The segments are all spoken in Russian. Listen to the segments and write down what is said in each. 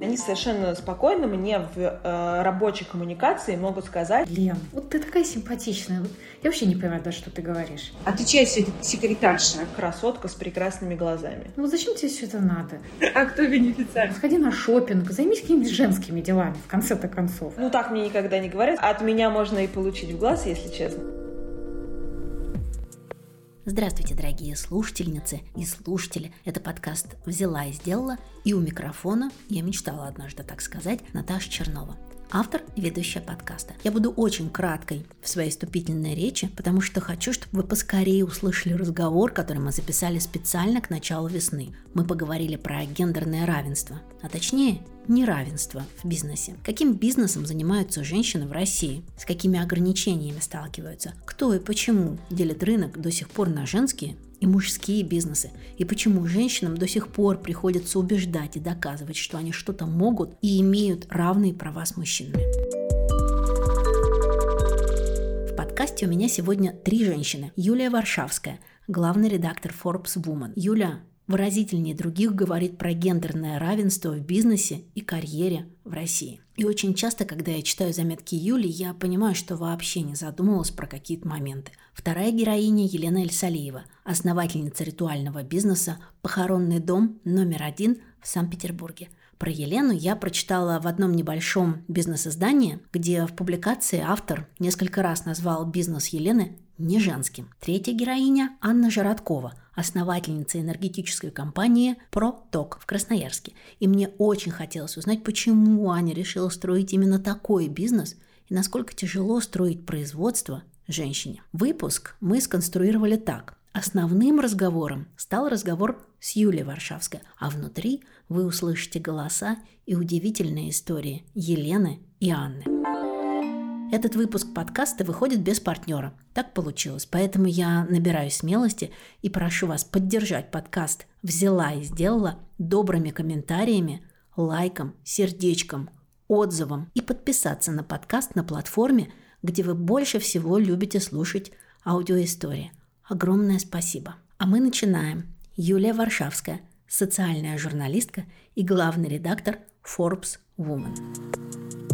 Они совершенно спокойно мне в э, рабочей коммуникации могут сказать... Лен, вот ты такая симпатичная. Вот я вообще не понимаю даже, что ты говоришь. Чья секретарша? Красотка с прекрасными глазами. Ну зачем тебе все это надо? А кто бенефициар? Сходи на шопинг, займись какими-нибудь женскими делами, в конце-то концов. Ну так мне никогда не говорят. От меня можно и получить в глаз, если честно. Здравствуйте, дорогие слушательницы и слушатели. Это подкаст «Взяла и сделала», и у микрофона, я мечтала однажды так сказать, Наташа Чернова автор и ведущая подкаста. Я буду очень краткой в своей вступительной речи, потому что хочу, чтобы вы поскорее услышали разговор, который мы записали специально к началу весны. Мы поговорили про гендерное равенство, а точнее неравенство в бизнесе. Каким бизнесом занимаются женщины в России? С какими ограничениями сталкиваются? Кто и почему делит рынок до сих пор на женские и мужские бизнесы, и почему женщинам до сих пор приходится убеждать и доказывать, что они что-то могут и имеют равные права с мужчинами. В подкасте у меня сегодня три женщины. Юлия Варшавская, главный редактор Forbes Woman. Юля выразительнее других говорит про гендерное равенство в бизнесе и карьере в России. И очень часто, когда я читаю заметки Юли, я понимаю, что вообще не задумывалась про какие-то моменты. Вторая героиня Елена Эльсалиева, основательница ритуального бизнеса «Похоронный дом номер один» в Санкт-Петербурге. Про Елену я прочитала в одном небольшом бизнес-издании, где в публикации автор несколько раз назвал бизнес Елены не женским. Третья героиня – Анна Жироткова, основательница энергетической компании «Проток» в Красноярске. И мне очень хотелось узнать, почему Аня решила строить именно такой бизнес и насколько тяжело строить производство женщине. Выпуск мы сконструировали так. Основным разговором стал разговор с Юлией Варшавской, а внутри вы услышите голоса и удивительные истории Елены и Анны. Этот выпуск подкаста выходит без партнера. Так получилось, поэтому я набираю смелости и прошу вас поддержать подкаст «Взяла и сделала» добрыми комментариями, лайком, сердечком, отзывом и подписаться на подкаст на платформе, где вы больше всего любите слушать аудиоистории. Огромное спасибо. А мы начинаем. Юлия Варшавская, социальная журналистка и главный редактор Forbes Woman.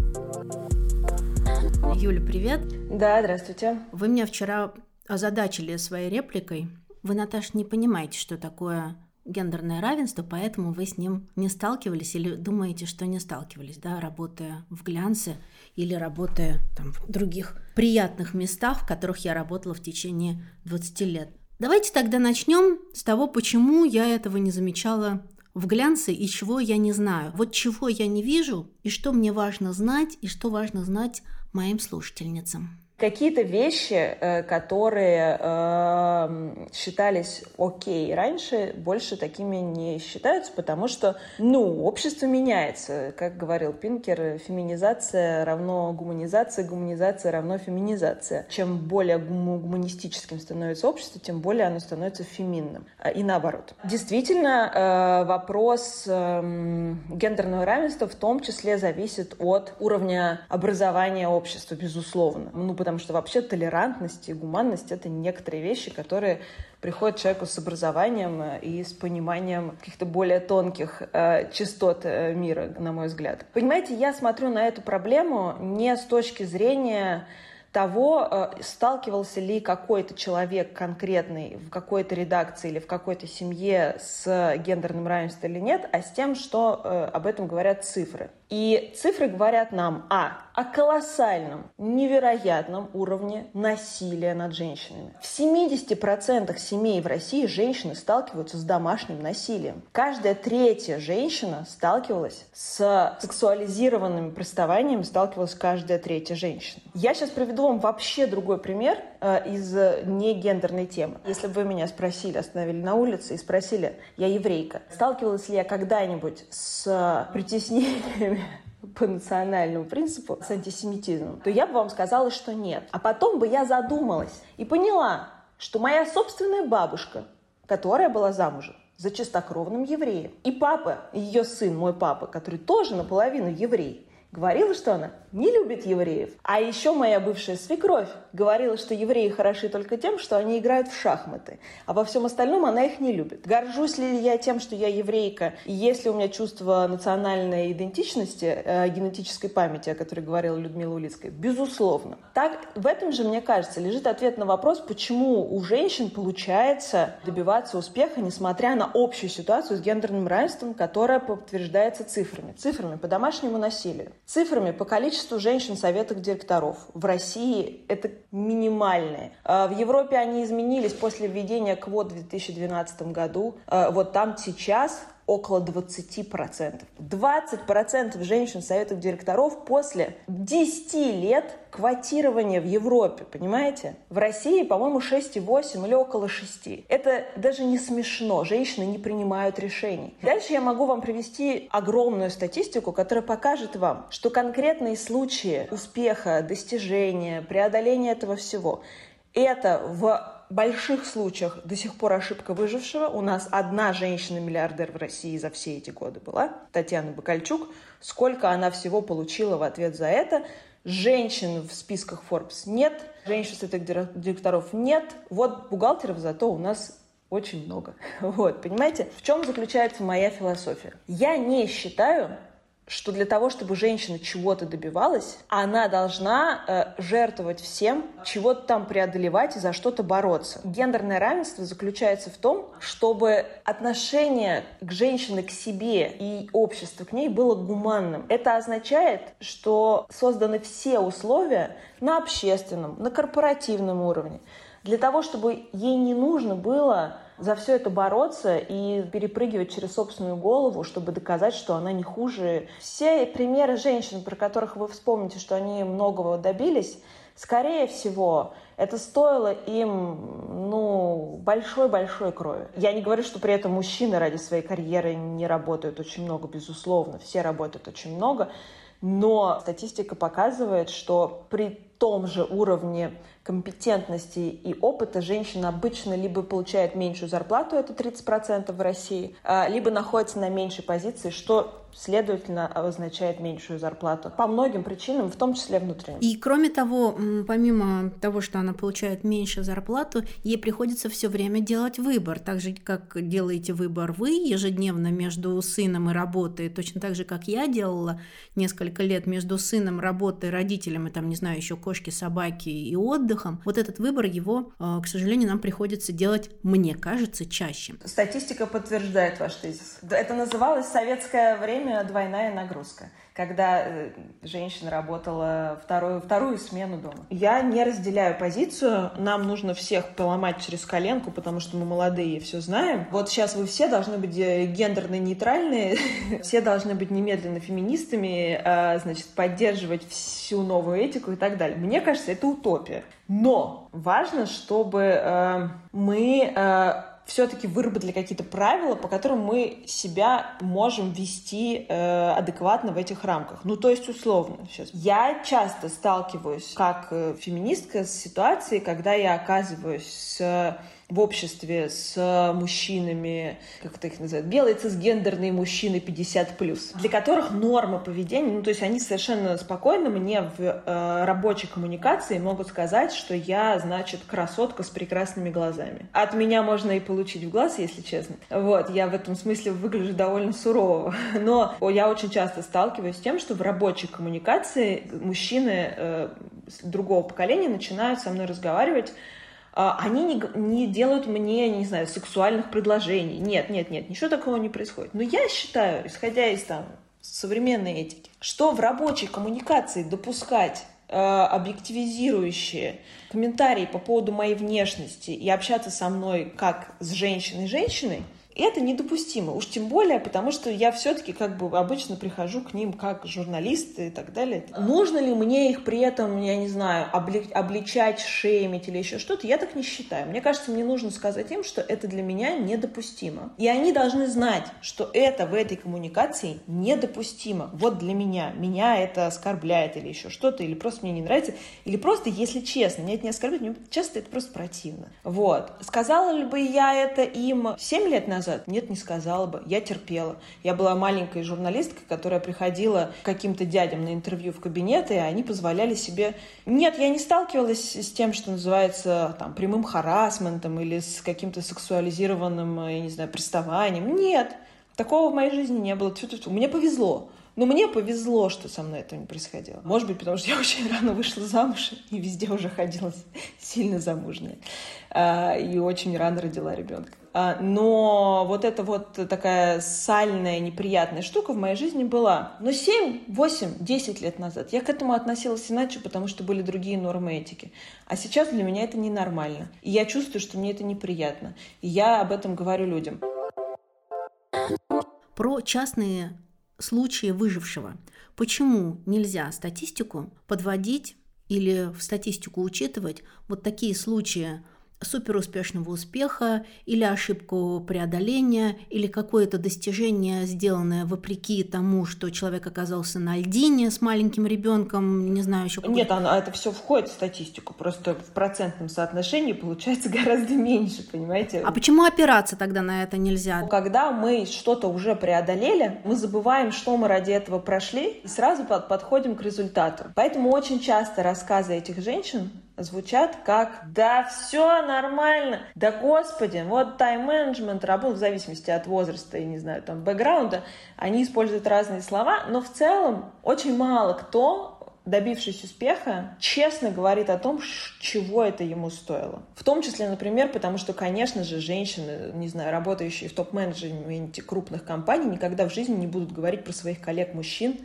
Юля, привет. Да, здравствуйте. Вы меня вчера озадачили своей репликой. Вы, Наташа, не понимаете, что такое гендерное равенство, поэтому вы с ним не сталкивались или думаете, что не сталкивались, да, работая в глянце или работая там, в других приятных местах, в которых я работала в течение 20 лет. Давайте тогда начнем с того, почему я этого не замечала в глянце и чего я не знаю. Вот чего я не вижу и что мне важно знать и что важно знать моим слушательницам. Какие-то вещи, э, которые э, считались окей раньше, больше такими не считаются, потому что, ну, общество меняется. Как говорил Пинкер, феминизация равно гуманизация, гуманизация равно феминизация. Чем более гуманистическим становится общество, тем более оно становится феминным. А, и наоборот. Действительно, э, вопрос э, гендерного равенства в том числе зависит от уровня образования общества, безусловно. Ну, потому что вообще толерантность и гуманность — это некоторые вещи, которые приходят человеку с образованием и с пониманием каких-то более тонких э, частот э, мира, на мой взгляд. Понимаете, я смотрю на эту проблему не с точки зрения того, э, сталкивался ли какой-то человек конкретный в какой-то редакции или в какой-то семье с гендерным равенством или нет, а с тем, что э, об этом говорят цифры. И цифры говорят нам, а, о колоссальном, невероятном уровне насилия над женщинами. В 70% семей в России женщины сталкиваются с домашним насилием. Каждая третья женщина сталкивалась с сексуализированными приставаниями, сталкивалась каждая третья женщина. Я сейчас приведу вам вообще другой пример из негендерной темы. Если бы вы меня спросили, остановили на улице и спросили, я еврейка, сталкивалась ли я когда-нибудь с притеснениями по национальному принципу с антисемитизмом, то я бы вам сказала, что нет. А потом бы я задумалась и поняла, что моя собственная бабушка, которая была замужем за чистокровным евреем, и папа, ее сын, мой папа, который тоже наполовину еврей, говорила, что она не любит евреев. А еще моя бывшая свекровь говорила, что евреи хороши только тем, что они играют в шахматы, а во всем остальном она их не любит. Горжусь ли я тем, что я еврейка, и есть ли у меня чувство национальной идентичности, э, генетической памяти, о которой говорила Людмила Улицкая? Безусловно. Так, в этом же, мне кажется, лежит ответ на вопрос, почему у женщин получается добиваться успеха, несмотря на общую ситуацию с гендерным равенством, которая подтверждается цифрами. Цифрами по домашнему насилию, цифрами по количеству женщин в советах директоров. В России это минимальные. А в Европе они изменились после введения квот в 2012 году. А вот там сейчас около 20%. 20% женщин в советах директоров после 10 лет квотирования в Европе, понимаете? В России, по-моему, 6,8 или около 6. Это даже не смешно. Женщины не принимают решений. Дальше я могу вам привести огромную статистику, которая покажет вам, что конкретные случаи успеха, достижения, преодоления этого всего это в больших случаях до сих пор ошибка выжившего. У нас одна женщина-миллиардер в России за все эти годы была, Татьяна Бакальчук. Сколько она всего получила в ответ за это? Женщин в списках Forbes нет, женщин с этих директоров нет. Вот бухгалтеров зато у нас очень много. Вот, понимаете? В чем заключается моя философия? Я не считаю, что для того, чтобы женщина чего-то добивалась, она должна э, жертвовать всем, чего-то там преодолевать и за что-то бороться. Гендерное равенство заключается в том, чтобы отношение к женщине к себе и общество к ней было гуманным. Это означает, что созданы все условия на общественном, на корпоративном уровне для того, чтобы ей не нужно было за все это бороться и перепрыгивать через собственную голову, чтобы доказать, что она не хуже. Все примеры женщин, про которых вы вспомните, что они многого добились, скорее всего, это стоило им, ну, большой-большой крови. Я не говорю, что при этом мужчины ради своей карьеры не работают очень много, безусловно, все работают очень много, но статистика показывает, что при том же уровне компетентности и опыта женщина обычно либо получает меньшую зарплату, это 30% в России, а, либо находится на меньшей позиции, что следовательно, означает меньшую зарплату. По многим причинам, в том числе внутренним. И кроме того, помимо того, что она получает меньше зарплату, ей приходится все время делать выбор, так же, как делаете выбор вы ежедневно между сыном и работой, точно так же, как я делала несколько лет между сыном, работой, родителями, там, не знаю, еще кошки, собаки и отдыхом. Вот этот выбор его, э, к сожалению, нам приходится делать, мне кажется, чаще. Статистика подтверждает ваш тезис. Это называлось советское время двойная нагрузка когда э, женщина работала вторую, вторую смену дома. Я не разделяю позицию. Нам нужно всех поломать через коленку, потому что мы молодые и все знаем. Вот сейчас вы все должны быть э, гендерно нейтральные, все должны быть немедленно феминистами, а, значит, поддерживать всю новую этику и так далее. Мне кажется, это утопия. Но важно, чтобы э, мы все-таки выработали какие-то правила, по которым мы себя можем вести э, адекватно в этих рамках. Ну, то есть, условно, сейчас. Я часто сталкиваюсь как э, феминистка с ситуацией, когда я оказываюсь с в обществе с мужчинами, как это их называют, белые цисгендерные мужчины 50+, для которых норма поведения, ну, то есть они совершенно спокойно мне в э, рабочей коммуникации могут сказать, что я, значит, красотка с прекрасными глазами. От меня можно и получить в глаз, если честно. Вот, я в этом смысле выгляжу довольно сурово. Но я очень часто сталкиваюсь с тем, что в рабочей коммуникации мужчины э, другого поколения начинают со мной разговаривать они не, не делают мне, не знаю, сексуальных предложений. Нет, нет, нет, ничего такого не происходит. Но я считаю, исходя из там современной этики, что в рабочей коммуникации допускать э, объективизирующие комментарии по поводу моей внешности и общаться со мной как с женщиной-женщиной, это недопустимо. Уж тем более, потому что я все-таки как бы обычно прихожу к ним как журналист и так далее. Нужно ли мне их при этом, я не знаю, обличать, шеймить или еще что-то, я так не считаю. Мне кажется, мне нужно сказать им, что это для меня недопустимо. И они должны знать, что это в этой коммуникации недопустимо. Вот для меня. Меня это оскорбляет или еще что-то, или просто мне не нравится, или просто, если честно, меня это не оскорбляет, мне часто это просто противно. Вот. Сказала ли бы я это им 7 лет назад, назад? Нет, не сказала бы. Я терпела. Я была маленькой журналисткой, которая приходила к каким-то дядям на интервью в кабинеты, и они позволяли себе... Нет, я не сталкивалась с тем, что называется там, прямым харасментом или с каким-то сексуализированным, я не знаю, приставанием. Нет, такого в моей жизни не было. Тьфу -тьфу -тьфу. Мне повезло. Но мне повезло, что со мной это не происходило. Может быть, потому что я очень рано вышла замуж и везде уже ходила сильно замужняя. А, и очень рано родила ребенка. А, но вот эта вот такая сальная, неприятная штука в моей жизни была. Но 7, 8, 10 лет назад я к этому относилась иначе, потому что были другие нормы этики. А сейчас для меня это ненормально. И я чувствую, что мне это неприятно. И я об этом говорю людям. Про частные случае выжившего. Почему нельзя статистику подводить или в статистику учитывать вот такие случаи суперуспешного успеха или ошибку преодоления или какое-то достижение, сделанное вопреки тому, что человек оказался на льдине с маленьким ребенком, не знаю еще. Нет, оно, это все входит в статистику, просто в процентном соотношении получается гораздо меньше, понимаете? А почему опираться тогда на это нельзя? Когда мы что-то уже преодолели, мы забываем, что мы ради этого прошли, и сразу подходим к результату. Поэтому очень часто рассказы этих женщин звучат как «да все нормально», «да господи, вот тайм-менеджмент работал в зависимости от возраста и, не знаю, там, бэкграунда, они используют разные слова, но в целом очень мало кто добившись успеха, честно говорит о том, чего это ему стоило. В том числе, например, потому что, конечно же, женщины, не знаю, работающие в топ-менеджменте крупных компаний, никогда в жизни не будут говорить про своих коллег-мужчин,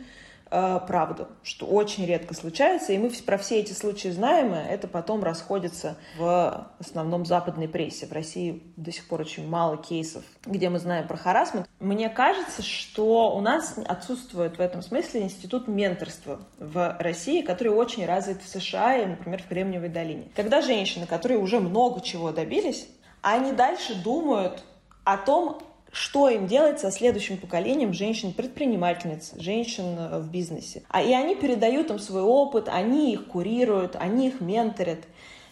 правду, что очень редко случается, и мы про все эти случаи знаем, и это потом расходится в основном западной прессе. В России до сих пор очень мало кейсов, где мы знаем про харасмент. Мне кажется, что у нас отсутствует в этом смысле институт менторства в России, который очень развит в США и, например, в Кремниевой долине. Когда женщины, которые уже много чего добились, они дальше думают о том, что им делать со следующим поколением женщин-предпринимательниц, женщин э, в бизнесе. А и они передают им свой опыт, они их курируют, они их менторят.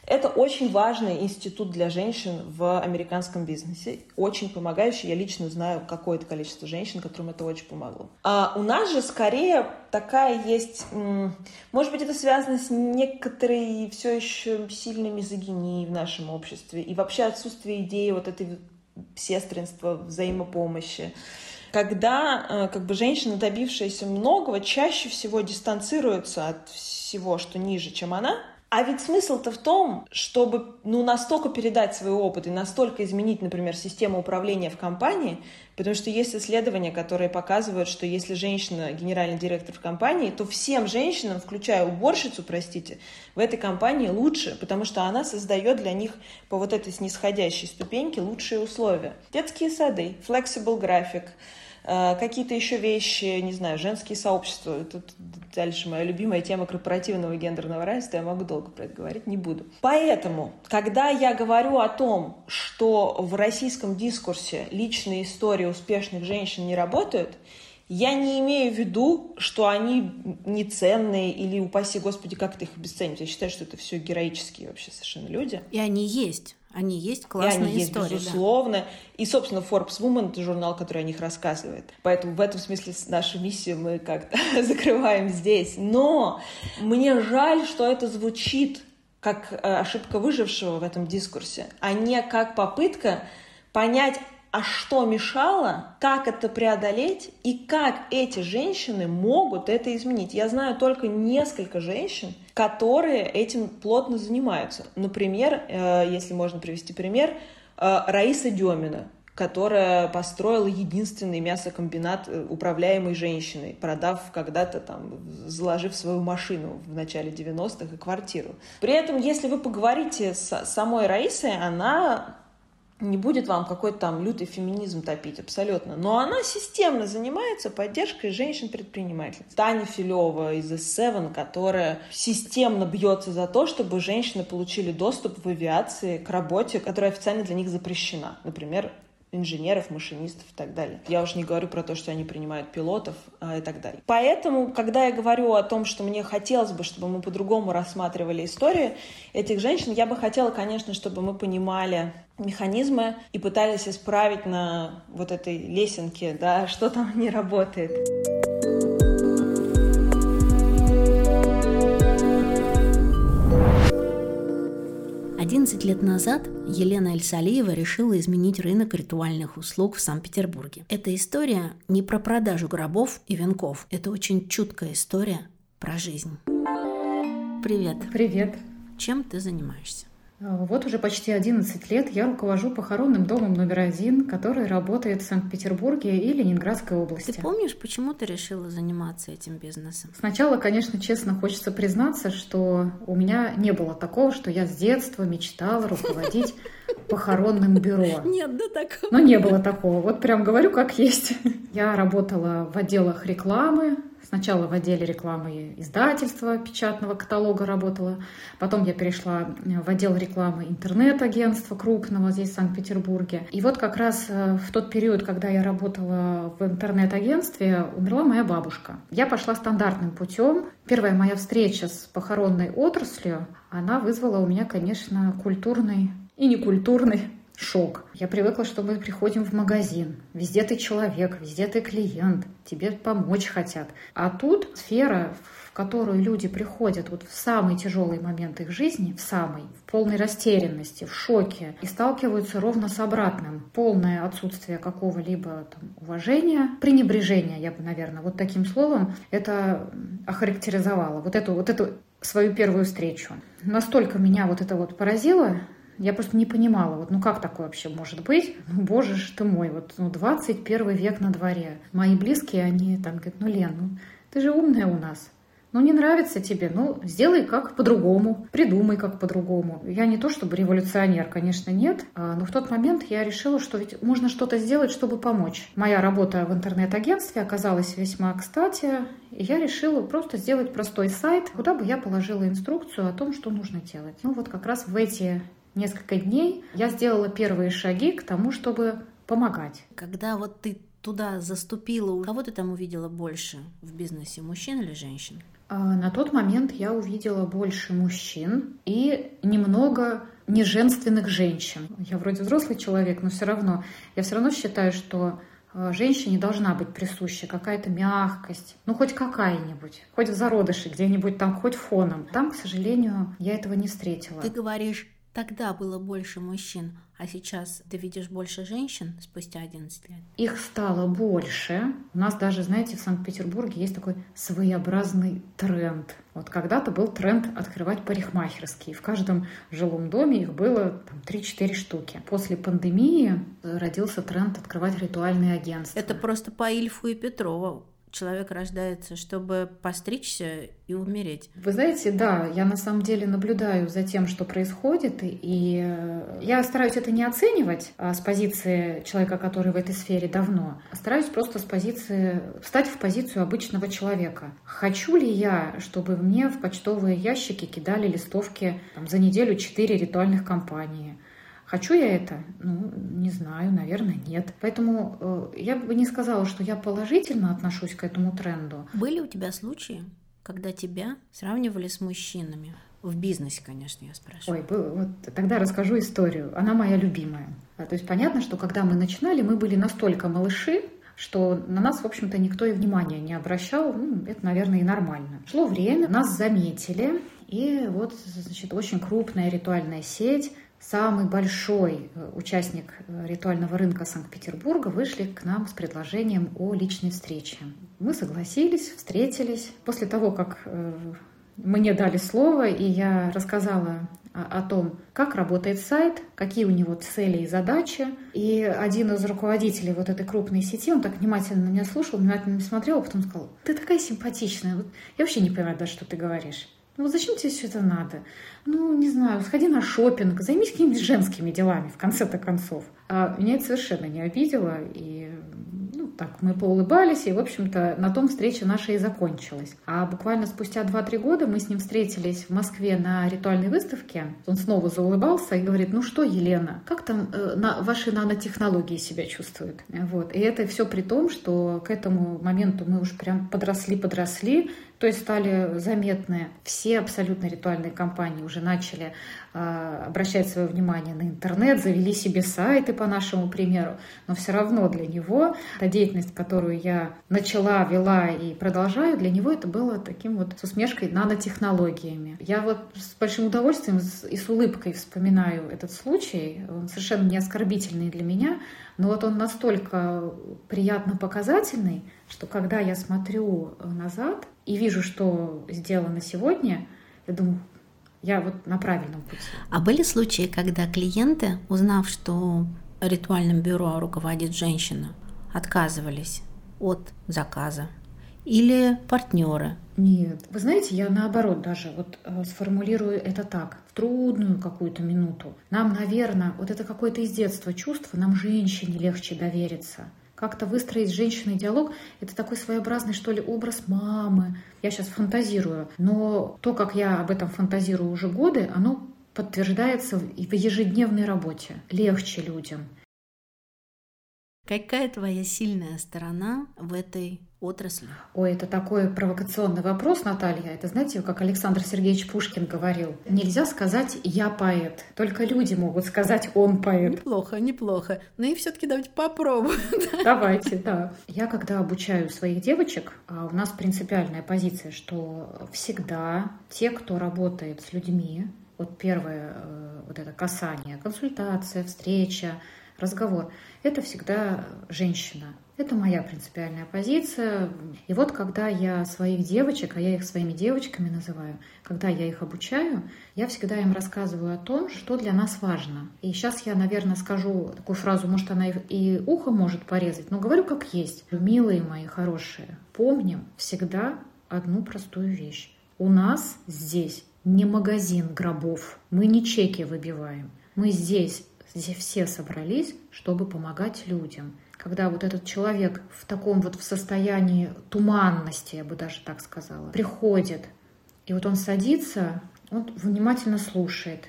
Это очень важный институт для женщин в американском бизнесе, очень помогающий. Я лично знаю какое-то количество женщин, которым это очень помогло. А у нас же скорее такая есть, может быть, это связано с некоторой все еще сильной мизогинией в нашем обществе и вообще отсутствие идеи вот этой сестринства, взаимопомощи. Когда э, как бы женщина, добившаяся многого, чаще всего дистанцируется от всего, что ниже, чем она, а ведь смысл-то в том, чтобы ну, настолько передать свой опыт и настолько изменить, например, систему управления в компании, потому что есть исследования, которые показывают, что если женщина генеральный директор в компании, то всем женщинам, включая уборщицу, простите, в этой компании лучше, потому что она создает для них по вот этой снисходящей ступеньке лучшие условия. Детские сады, flexible график, какие-то еще вещи, не знаю, женские сообщества. Тут дальше моя любимая тема корпоративного гендерного равенства, я могу долго про это говорить, не буду. Поэтому, когда я говорю о том, что в российском дискурсе личные истории успешных женщин не работают, я не имею в виду, что они неценные или, упаси господи, как ты их обесценить. Я считаю, что это все героические вообще совершенно люди. И они есть. Они есть классные и они истории. Есть, безусловно. Да. И, собственно, Forbes Woman — это журнал, который о них рассказывает. Поэтому в этом смысле нашу миссию мы как-то закрываем здесь. Но мне жаль, что это звучит как э, ошибка выжившего в этом дискурсе, а не как попытка понять, а что мешало, как это преодолеть и как эти женщины могут это изменить. Я знаю только несколько женщин, которые этим плотно занимаются. Например, э, если можно привести пример, э, Раиса Демина, которая построила единственный мясокомбинат э, управляемой женщиной, продав когда-то там, заложив свою машину в начале 90-х и квартиру. При этом, если вы поговорите с самой Раисой, она не будет вам какой-то там лютый феминизм топить, абсолютно. Но она системно занимается поддержкой женщин-предпринимательниц. Таня Филева из S7, которая системно бьется за то, чтобы женщины получили доступ в авиации к работе, которая официально для них запрещена. Например, инженеров, машинистов и так далее. Я уж не говорю про то, что они принимают пилотов а, и так далее. Поэтому, когда я говорю о том, что мне хотелось бы, чтобы мы по-другому рассматривали историю этих женщин, я бы хотела, конечно, чтобы мы понимали механизмы и пытались исправить на вот этой лесенке, да, что там не работает. 11 лет назад Елена Эльсалиева решила изменить рынок ритуальных услуг в Санкт-Петербурге. Эта история не про продажу гробов и венков. Это очень чуткая история про жизнь. Привет. Привет. Чем ты занимаешься? А, вот уже почти 11 лет я руковожу похоронным домом номер один, который работает в Санкт-Петербурге и Ленинградской области. Ты помнишь, почему ты решила заниматься этим бизнесом? Сначала, конечно, честно хочется признаться, что у меня не было такого, что я с детства мечтала руководить похоронным бюро. Нет, да такого. Но не было такого. Вот прям говорю, как есть. Я работала в отделах рекламы, Сначала в отделе рекламы издательства, печатного каталога работала. Потом я перешла в отдел рекламы интернет-агентства крупного здесь, в Санкт-Петербурге. И вот как раз э, в тот период, когда я работала в интернет-агентстве, умерла моя бабушка. Я пошла стандартным путем. Первая моя встреча с похоронной отраслью, она вызвала у меня, конечно, культурный и некультурный шок. Я привыкла, что мы приходим в магазин. Везде ты человек, везде ты клиент, тебе помочь хотят. А тут сфера, в которую люди приходят вот в самый тяжелый момент их жизни, в самый, в полной растерянности, в шоке, и сталкиваются ровно с обратным. Полное отсутствие какого-либо там, уважения, пренебрежения, я бы, наверное, вот таким словом это охарактеризовала. Вот эту, вот эту свою первую встречу. Настолько меня вот это вот поразило, я просто не понимала, вот, ну как такое вообще может быть? Ну, боже ж ты мой, вот ну, 21 век на дворе. Мои близкие, они там говорят, ну, Лен, ну, ты же умная у нас. Ну, не нравится тебе, ну, сделай как по-другому, придумай как по-другому. Я не то чтобы революционер, конечно, нет, а, но в тот момент я решила, что ведь можно что-то сделать, чтобы помочь. Моя работа в интернет-агентстве оказалась весьма кстати, и я решила просто сделать простой сайт, куда бы я положила инструкцию о том, что нужно делать. Ну, вот как раз в эти несколько дней я сделала первые шаги к тому, чтобы помогать. Когда вот ты туда заступила, кого ты там увидела больше в бизнесе, мужчин или женщин? А, на тот момент я увидела больше мужчин и немного неженственных женщин. Я вроде взрослый человек, но все равно, я все равно считаю, что а, женщине должна быть присуща какая-то мягкость, ну хоть какая-нибудь, хоть в зародыше где-нибудь там, хоть фоном. Там, к сожалению, я этого не встретила. Ты говоришь Тогда было больше мужчин, а сейчас ты видишь больше женщин спустя 11 лет? Их стало больше. У нас даже, знаете, в Санкт-Петербурге есть такой своеобразный тренд. Вот когда-то был тренд открывать парикмахерские. В каждом жилом доме их было там, 3-4 штуки. После пандемии родился тренд открывать ритуальные агентства. Это просто по Ильфу и Петрову человек рождается, чтобы постричься и умереть. Вы знаете, да, я на самом деле наблюдаю за тем, что происходит, и э, я стараюсь это не оценивать а с позиции человека, который в этой сфере давно, а стараюсь просто с позиции, встать в позицию обычного человека. Хочу ли я, чтобы мне в почтовые ящики кидали листовки там, за неделю четыре ритуальных компании? Хочу я это? Ну, не знаю, наверное, нет. Поэтому э, я бы не сказала, что я положительно отношусь к этому тренду. Были у тебя случаи, когда тебя сравнивали с мужчинами? В бизнесе, конечно, я спрашиваю. Ой, вот тогда расскажу историю. Она моя любимая. А, то есть понятно, что когда мы начинали, мы были настолько малыши, что на нас, в общем-то, никто и внимания не обращал. Ну, это, наверное, и нормально. Шло время, нас заметили, и вот, значит, очень крупная ритуальная сеть самый большой э, участник э, ритуального рынка Санкт-Петербурга, вышли к нам с предложением о личной встрече. Мы согласились, встретились. После того, как э, мне дали слово, и я рассказала о том, как работает сайт, какие у него цели и задачи. И один из руководителей вот этой крупной сети, он так внимательно на меня слушал, внимательно смотрел, а потом сказал, ты такая симпатичная, вот я вообще не понимаю даже, что ты говоришь. Ну зачем тебе все это надо? Ну, не знаю, сходи на шопинг, займись какими-нибудь женскими делами, в конце-то концов. А меня это совершенно не обидело, и ну, так мы поулыбались, и, в общем-то, на том встреча наша и закончилась. А буквально спустя 2-3 года мы с ним встретились в Москве на ритуальной выставке. Он снова заулыбался и говорит, ну что, Елена, как там э, на, ваши нанотехнологии себя чувствуют? Вот. И это все при том, что к этому моменту мы уже прям подросли-подросли, то есть стали заметны все абсолютно ритуальные компании, уже начали э, обращать свое внимание на интернет, завели себе сайты по нашему примеру, но все равно для него та деятельность, которую я начала, вела и продолжаю, для него это было таким вот с усмешкой нанотехнологиями. Я вот с большим удовольствием и с улыбкой вспоминаю этот случай, он совершенно не оскорбительный для меня, но вот он настолько приятно показательный, что когда я смотрю назад, и вижу, что сделано сегодня, я думаю, я вот на правильном пути. А были случаи, когда клиенты, узнав, что ритуальным бюро руководит женщина, отказывались от заказа? Или партнеры? Нет. Вы знаете, я наоборот даже вот э, сформулирую это так. В трудную какую-то минуту. Нам, наверное, вот это какое-то из детства чувство, нам женщине легче довериться как-то выстроить с женщиной диалог, это такой своеобразный, что ли, образ мамы. Я сейчас фантазирую, но то, как я об этом фантазирую уже годы, оно подтверждается и в ежедневной работе. Легче людям. Какая твоя сильная сторона в этой отрасли? Ой, это такой провокационный вопрос, Наталья. Это, знаете, как Александр Сергеевич Пушкин говорил, нельзя сказать «я поэт». Только люди могут сказать «он поэт». Неплохо, неплохо. Но ну и все таки давайте попробуем. Давайте, да. Я когда обучаю своих девочек, а у нас принципиальная позиция, что всегда те, кто работает с людьми, вот первое э, вот это касание, консультация, встреча, разговор, это всегда женщина. Это моя принципиальная позиция. И вот когда я своих девочек, а я их своими девочками называю, когда я их обучаю, я всегда им рассказываю о том, что для нас важно. И сейчас я, наверное, скажу такую фразу, может, она и ухо может порезать, но говорю как есть. Милые мои хорошие, помним всегда одну простую вещь. У нас здесь не магазин гробов, мы не чеки выбиваем. Мы здесь, здесь все собрались, чтобы помогать людям когда вот этот человек в таком вот в состоянии туманности, я бы даже так сказала, приходит, и вот он садится, он внимательно слушает,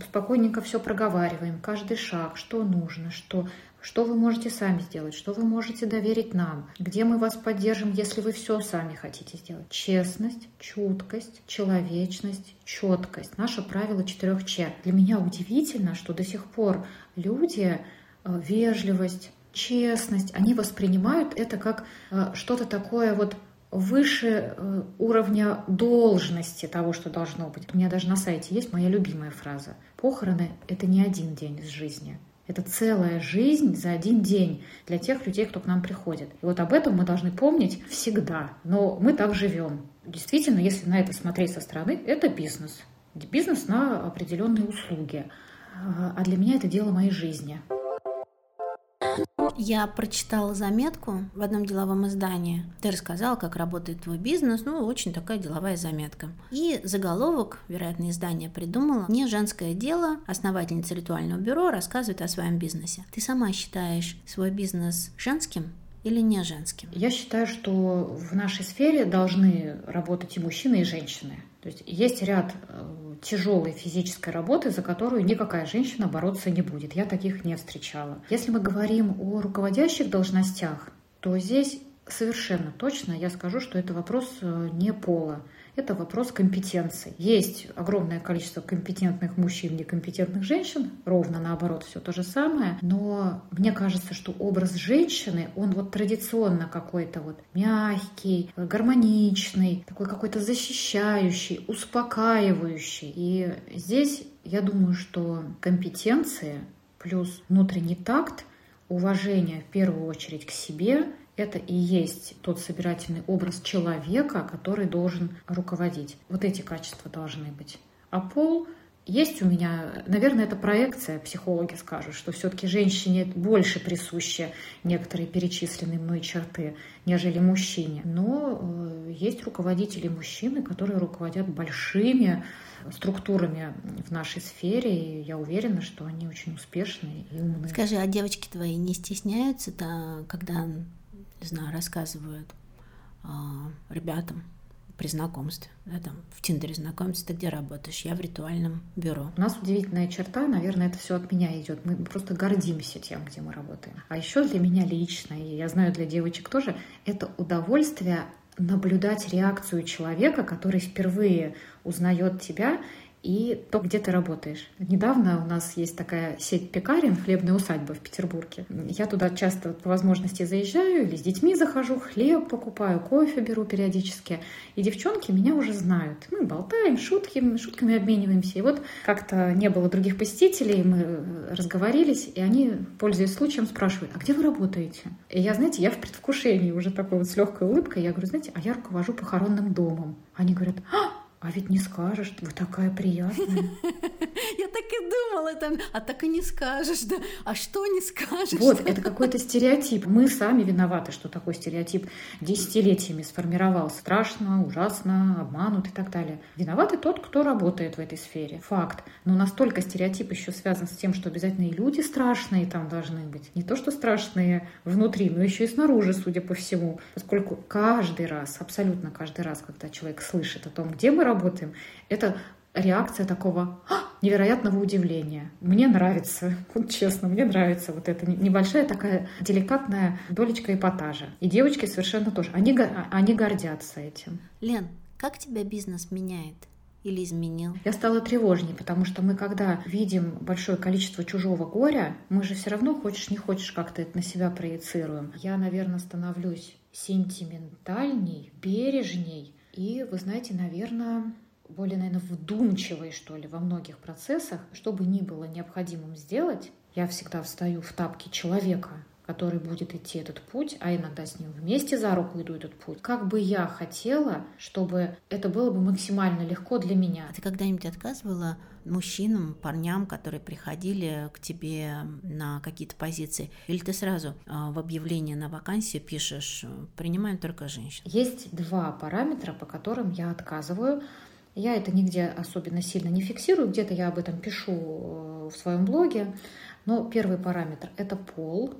спокойненько все проговариваем, каждый шаг, что нужно, что, что вы можете сами сделать, что вы можете доверить нам, где мы вас поддержим, если вы все сами хотите сделать. Честность, чуткость, человечность, четкость. Наше правило четырех Ч. Для меня удивительно, что до сих пор люди э, вежливость, честность, они воспринимают это как э, что-то такое вот выше э, уровня должности того, что должно быть. У меня даже на сайте есть моя любимая фраза. Похороны — это не один день из жизни. Это целая жизнь за один день для тех людей, кто к нам приходит. И вот об этом мы должны помнить всегда. Но мы так живем. Действительно, если на это смотреть со стороны, это бизнес. Бизнес на определенные услуги. А для меня это дело моей жизни. Я прочитала заметку в одном деловом издании. Ты рассказала, как работает твой бизнес. Ну, очень такая деловая заметка. И заголовок, вероятно, издание придумало. «Не женское дело. Основательница ритуального бюро рассказывает о своем бизнесе». Ты сама считаешь свой бизнес женским? или не женским? Я считаю, что в нашей сфере должны работать и мужчины, и женщины. То есть есть ряд э, тяжелой физической работы, за которую никакая женщина бороться не будет. Я таких не встречала. Если мы говорим о руководящих должностях, то здесь совершенно точно я скажу, что это вопрос э, не пола это вопрос компетенции. Есть огромное количество компетентных мужчин, некомпетентных женщин, ровно наоборот, все то же самое. Но мне кажется, что образ женщины, он вот традиционно какой-то вот мягкий, гармоничный, такой какой-то защищающий, успокаивающий. И здесь я думаю, что компетенции плюс внутренний такт, уважение в первую очередь к себе это и есть тот собирательный образ человека, который должен руководить. Вот эти качества должны быть. А пол есть у меня, наверное, это проекция, психологи скажут, что все-таки женщине больше присущи некоторые перечисленные мной черты, нежели мужчине. Но э, есть руководители мужчины, которые руководят большими структурами в нашей сфере, и я уверена, что они очень успешные и умные. Скажи, а девочки твои не стесняются, когда не знаю, рассказывают э, ребятам при знакомстве, да, там в Тиндере знакомиться, ты где работаешь? Я в ритуальном бюро. У нас удивительная черта, наверное, это все от меня идет. Мы просто гордимся тем, где мы работаем. А еще для меня лично, и я знаю для девочек тоже, это удовольствие наблюдать реакцию человека, который впервые узнает тебя и то, где ты работаешь. Недавно у нас есть такая сеть пекарен, хлебная усадьба в Петербурге. Я туда часто по возможности заезжаю или с детьми захожу, хлеб покупаю, кофе беру периодически. И девчонки меня уже знают. Мы болтаем, шутки, шутками обмениваемся. И вот как-то не было других посетителей, мы разговорились, и они, пользуясь случаем, спрашивают, а где вы работаете? И я, знаете, я в предвкушении уже такой вот с легкой улыбкой. Я говорю, знаете, а я руковожу похоронным домом. Они говорят, а, а ведь не скажешь, вы такая приятная. Я так и думала, там, а так и не скажешь, да. А что не скажешь? Вот, это какой-то стереотип. Мы сами виноваты, что такой стереотип десятилетиями сформировался. Страшно, ужасно, обманут и так далее. Виноваты тот, кто работает в этой сфере. Факт. Но настолько стереотип еще связан с тем, что обязательно и люди страшные там должны быть. Не то, что страшные внутри, но еще и снаружи, судя по всему. Поскольку каждый раз, абсолютно каждый раз, когда человек слышит о том, где мы работаем, это реакция такого «А, невероятного удивления. Мне нравится, вот честно, мне нравится вот эта небольшая такая деликатная долечка эпатажа. И девочки совершенно тоже. Они, они гордятся этим. Лен, как тебя бизнес меняет? или изменил? Я стала тревожней, потому что мы, когда видим большое количество чужого горя, мы же все равно, хочешь не хочешь, как-то это на себя проецируем. Я, наверное, становлюсь сентиментальней, бережней, и, вы знаете, наверное, более, наверное, вдумчивой, что ли, во многих процессах, что бы ни было необходимым сделать, я всегда встаю в тапки человека, который будет идти этот путь, а иногда с ним вместе за руку иду этот путь. Как бы я хотела, чтобы это было бы максимально легко для меня. А ты когда-нибудь отказывала мужчинам, парням, которые приходили к тебе на какие-то позиции? Или ты сразу а, в объявлении на вакансии пишешь «принимаем только женщин»? Есть два параметра, по которым я отказываю. Я это нигде особенно сильно не фиксирую, где-то я об этом пишу э, в своем блоге. Но первый параметр – это пол,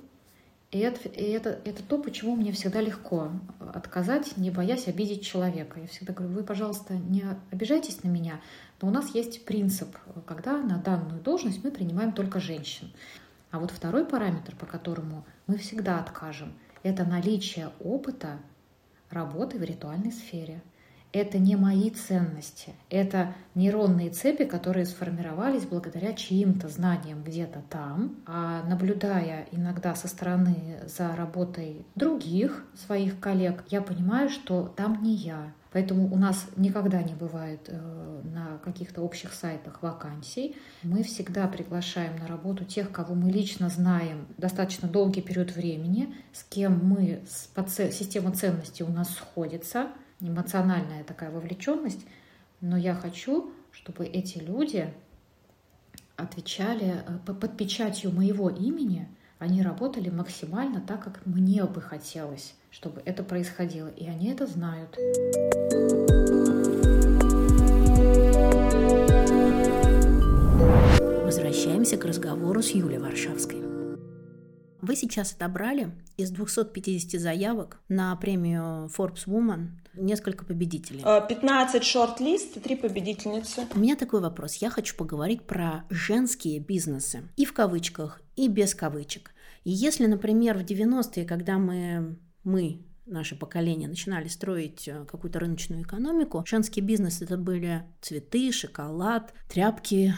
и это, и это, это то, почему мне всегда легко отказать, не боясь обидеть человека. Я всегда говорю, вы, пожалуйста, не обижайтесь на меня, но у нас есть принцип, когда на данную должность мы принимаем только женщин. А вот второй параметр, по которому мы всегда откажем, это наличие опыта работы в ритуальной сфере – это не мои ценности, это нейронные цепи, которые сформировались благодаря чьим-то знаниям где-то там, а наблюдая иногда со стороны за работой других своих коллег, я понимаю, что там не я. Поэтому у нас никогда не бывает э, на каких-то общих сайтах вакансий. Мы всегда приглашаем на работу тех, кого мы лично знаем достаточно долгий период времени, с кем мы, система ценностей у нас сходится, эмоциональная такая вовлеченность, но я хочу, чтобы эти люди отвечали э, под печатью моего имени, они работали максимально так, как мне бы хотелось, чтобы это происходило. И они это знают. Возвращаемся к разговору с Юлей Варшавской. Вы сейчас отобрали из 250 заявок на премию Forbes Woman несколько победителей. 15 шорт-лист и 3 победительницы. У меня такой вопрос. Я хочу поговорить про женские бизнесы. И в кавычках, и без кавычек. И если, например, в 90-е, когда мы, мы наше поколение начинали строить э, какую-то рыночную экономику, женский бизнес это были цветы, шоколад, тряпки,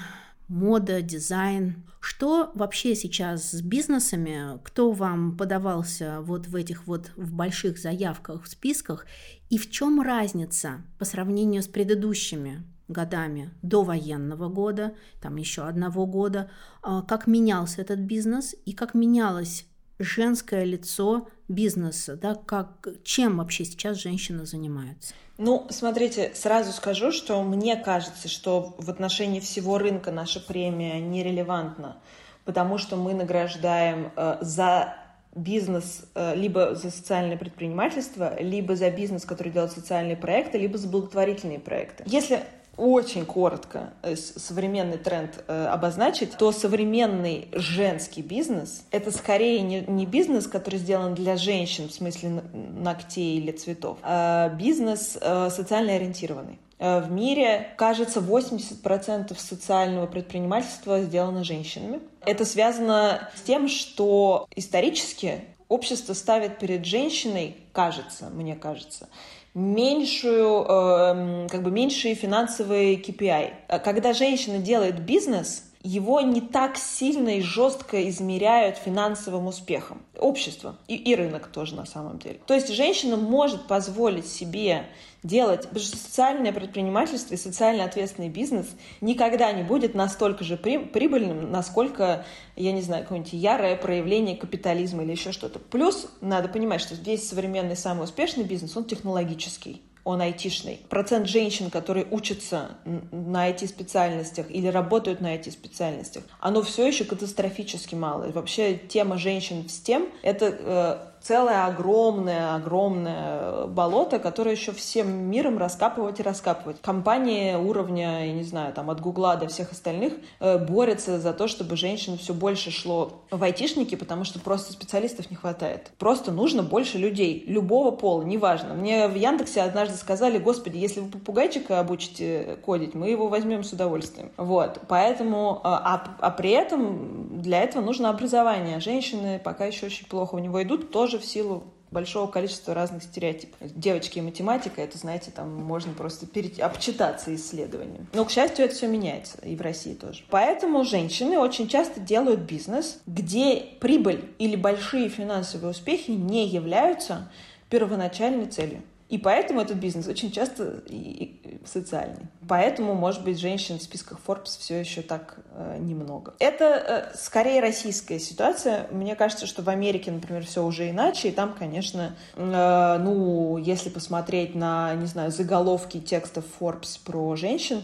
мода, дизайн. Что вообще сейчас с бизнесами? Кто вам подавался вот в этих вот в больших заявках, в списках? И в чем разница по сравнению с предыдущими годами до военного года, там еще одного года, а, как менялся этот бизнес и как менялось женское лицо бизнеса, да, как, чем вообще сейчас женщина занимается? Ну, смотрите, сразу скажу, что мне кажется, что в отношении всего рынка наша премия нерелевантна, потому что мы награждаем э, за бизнес э, либо за социальное предпринимательство, либо за бизнес, который делает социальные проекты, либо за благотворительные проекты. Если очень коротко э, современный тренд э, обозначить, то современный женский бизнес — это скорее не, не бизнес, который сделан для женщин в смысле ногтей или цветов, а бизнес э, социально ориентированный. В мире, кажется, 80% социального предпринимательства сделано женщинами. Это связано с тем, что исторически общество ставит перед женщиной, кажется, мне кажется, меньшую, э, как бы меньшие финансовые KPI. А когда женщина делает бизнес, его не так сильно и жестко измеряют финансовым успехом. Общество и, и рынок тоже на самом деле. То есть женщина может позволить себе делать, потому что социальное предпринимательство и социально ответственный бизнес никогда не будет настолько же при, прибыльным, насколько, я не знаю, какое-нибудь ярое проявление капитализма или еще что-то. Плюс надо понимать, что здесь современный самый успешный бизнес, он технологический он айтишный. Процент женщин, которые учатся на IT-специальностях или работают на IT-специальностях, оно все еще катастрофически мало. И вообще тема женщин в STEM — это э, целое огромное-огромное болото, которое еще всем миром раскапывать и раскапывать. Компании уровня, я не знаю, там от Гугла до всех остальных э, борются за то, чтобы женщин все больше шло в айтишники, потому что просто специалистов не хватает. Просто нужно больше людей, любого пола, неважно. Мне в Яндексе однажды сказали, господи, если вы попугайчика обучите кодить, мы его возьмем с удовольствием. Вот, поэтому, э, а, а при этом для этого нужно образование. Женщины пока еще очень плохо у него идут, тоже тоже в силу большого количества разных стереотипов. Девочки и математика, это, знаете, там можно просто перед... обчитаться исследованием. Но, к счастью, это все меняется, и в России тоже. Поэтому женщины очень часто делают бизнес, где прибыль или большие финансовые успехи не являются первоначальной целью. И поэтому этот бизнес очень часто и социальный. Поэтому, может быть, женщин в списках Forbes все еще так э, немного. Это э, скорее российская ситуация. Мне кажется, что в Америке, например, все уже иначе. И там, конечно, э, ну, если посмотреть на, не знаю, заголовки текстов Forbes про женщин,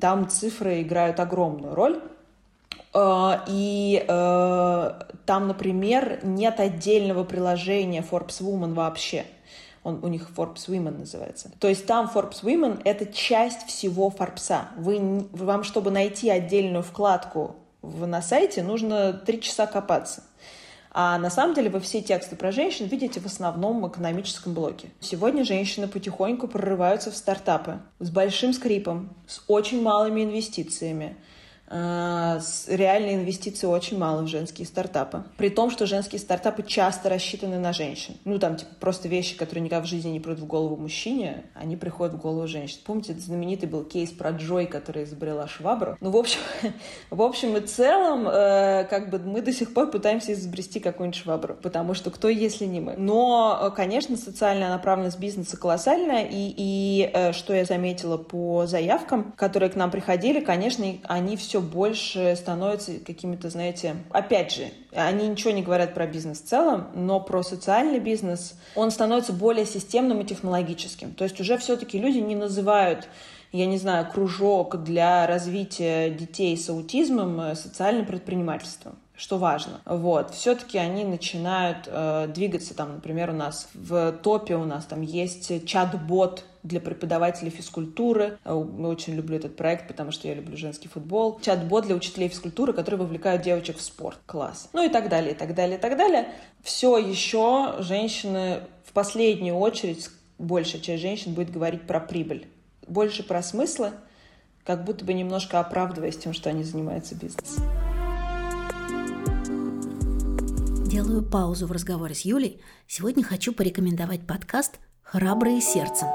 там цифры играют огромную роль. Э, и э, там, например, нет отдельного приложения Forbes Woman вообще он, у них Forbes Women называется. То есть там Forbes Women — это часть всего Forbes. Вы, вам, чтобы найти отдельную вкладку в, на сайте, нужно три часа копаться. А на самом деле вы все тексты про женщин видите в основном в экономическом блоке. Сегодня женщины потихоньку прорываются в стартапы с большим скрипом, с очень малыми инвестициями, реальные инвестиции очень мало в женские стартапы. При том, что женские стартапы часто рассчитаны на женщин. Ну, там, типа, просто вещи, которые никогда в жизни не придут в голову мужчине, они приходят в голову женщин. Помните, это знаменитый был кейс про Джой, которая изобрела швабру? Ну, в общем, в общем и целом, э, как бы мы до сих пор пытаемся изобрести какую-нибудь швабру, потому что кто, если не мы? Но, э, конечно, социальная направленность бизнеса колоссальная, и, и э, что я заметила по заявкам, которые к нам приходили, конечно, они все больше становятся какими-то, знаете, опять же, они ничего не говорят про бизнес в целом, но про социальный бизнес он становится более системным и технологическим. То есть уже все-таки люди не называют я не знаю, кружок для развития детей с аутизмом э, социальным предпринимательством что важно. Вот. Все-таки они начинают э, двигаться, там, например, у нас в топе у нас там есть чат-бот для преподавателей физкультуры. Э, очень люблю этот проект, потому что я люблю женский футбол. Чат-бот для учителей физкультуры, которые вовлекают девочек в спорт. Класс. Ну и так далее, и так далее, и так далее. Все еще женщины в последнюю очередь, большая часть женщин будет говорить про прибыль. Больше про смыслы, как будто бы немножко оправдываясь тем, что они занимаются бизнесом. Делаю паузу в разговоре с Юлей. Сегодня хочу порекомендовать подкаст «Храбрые сердцем».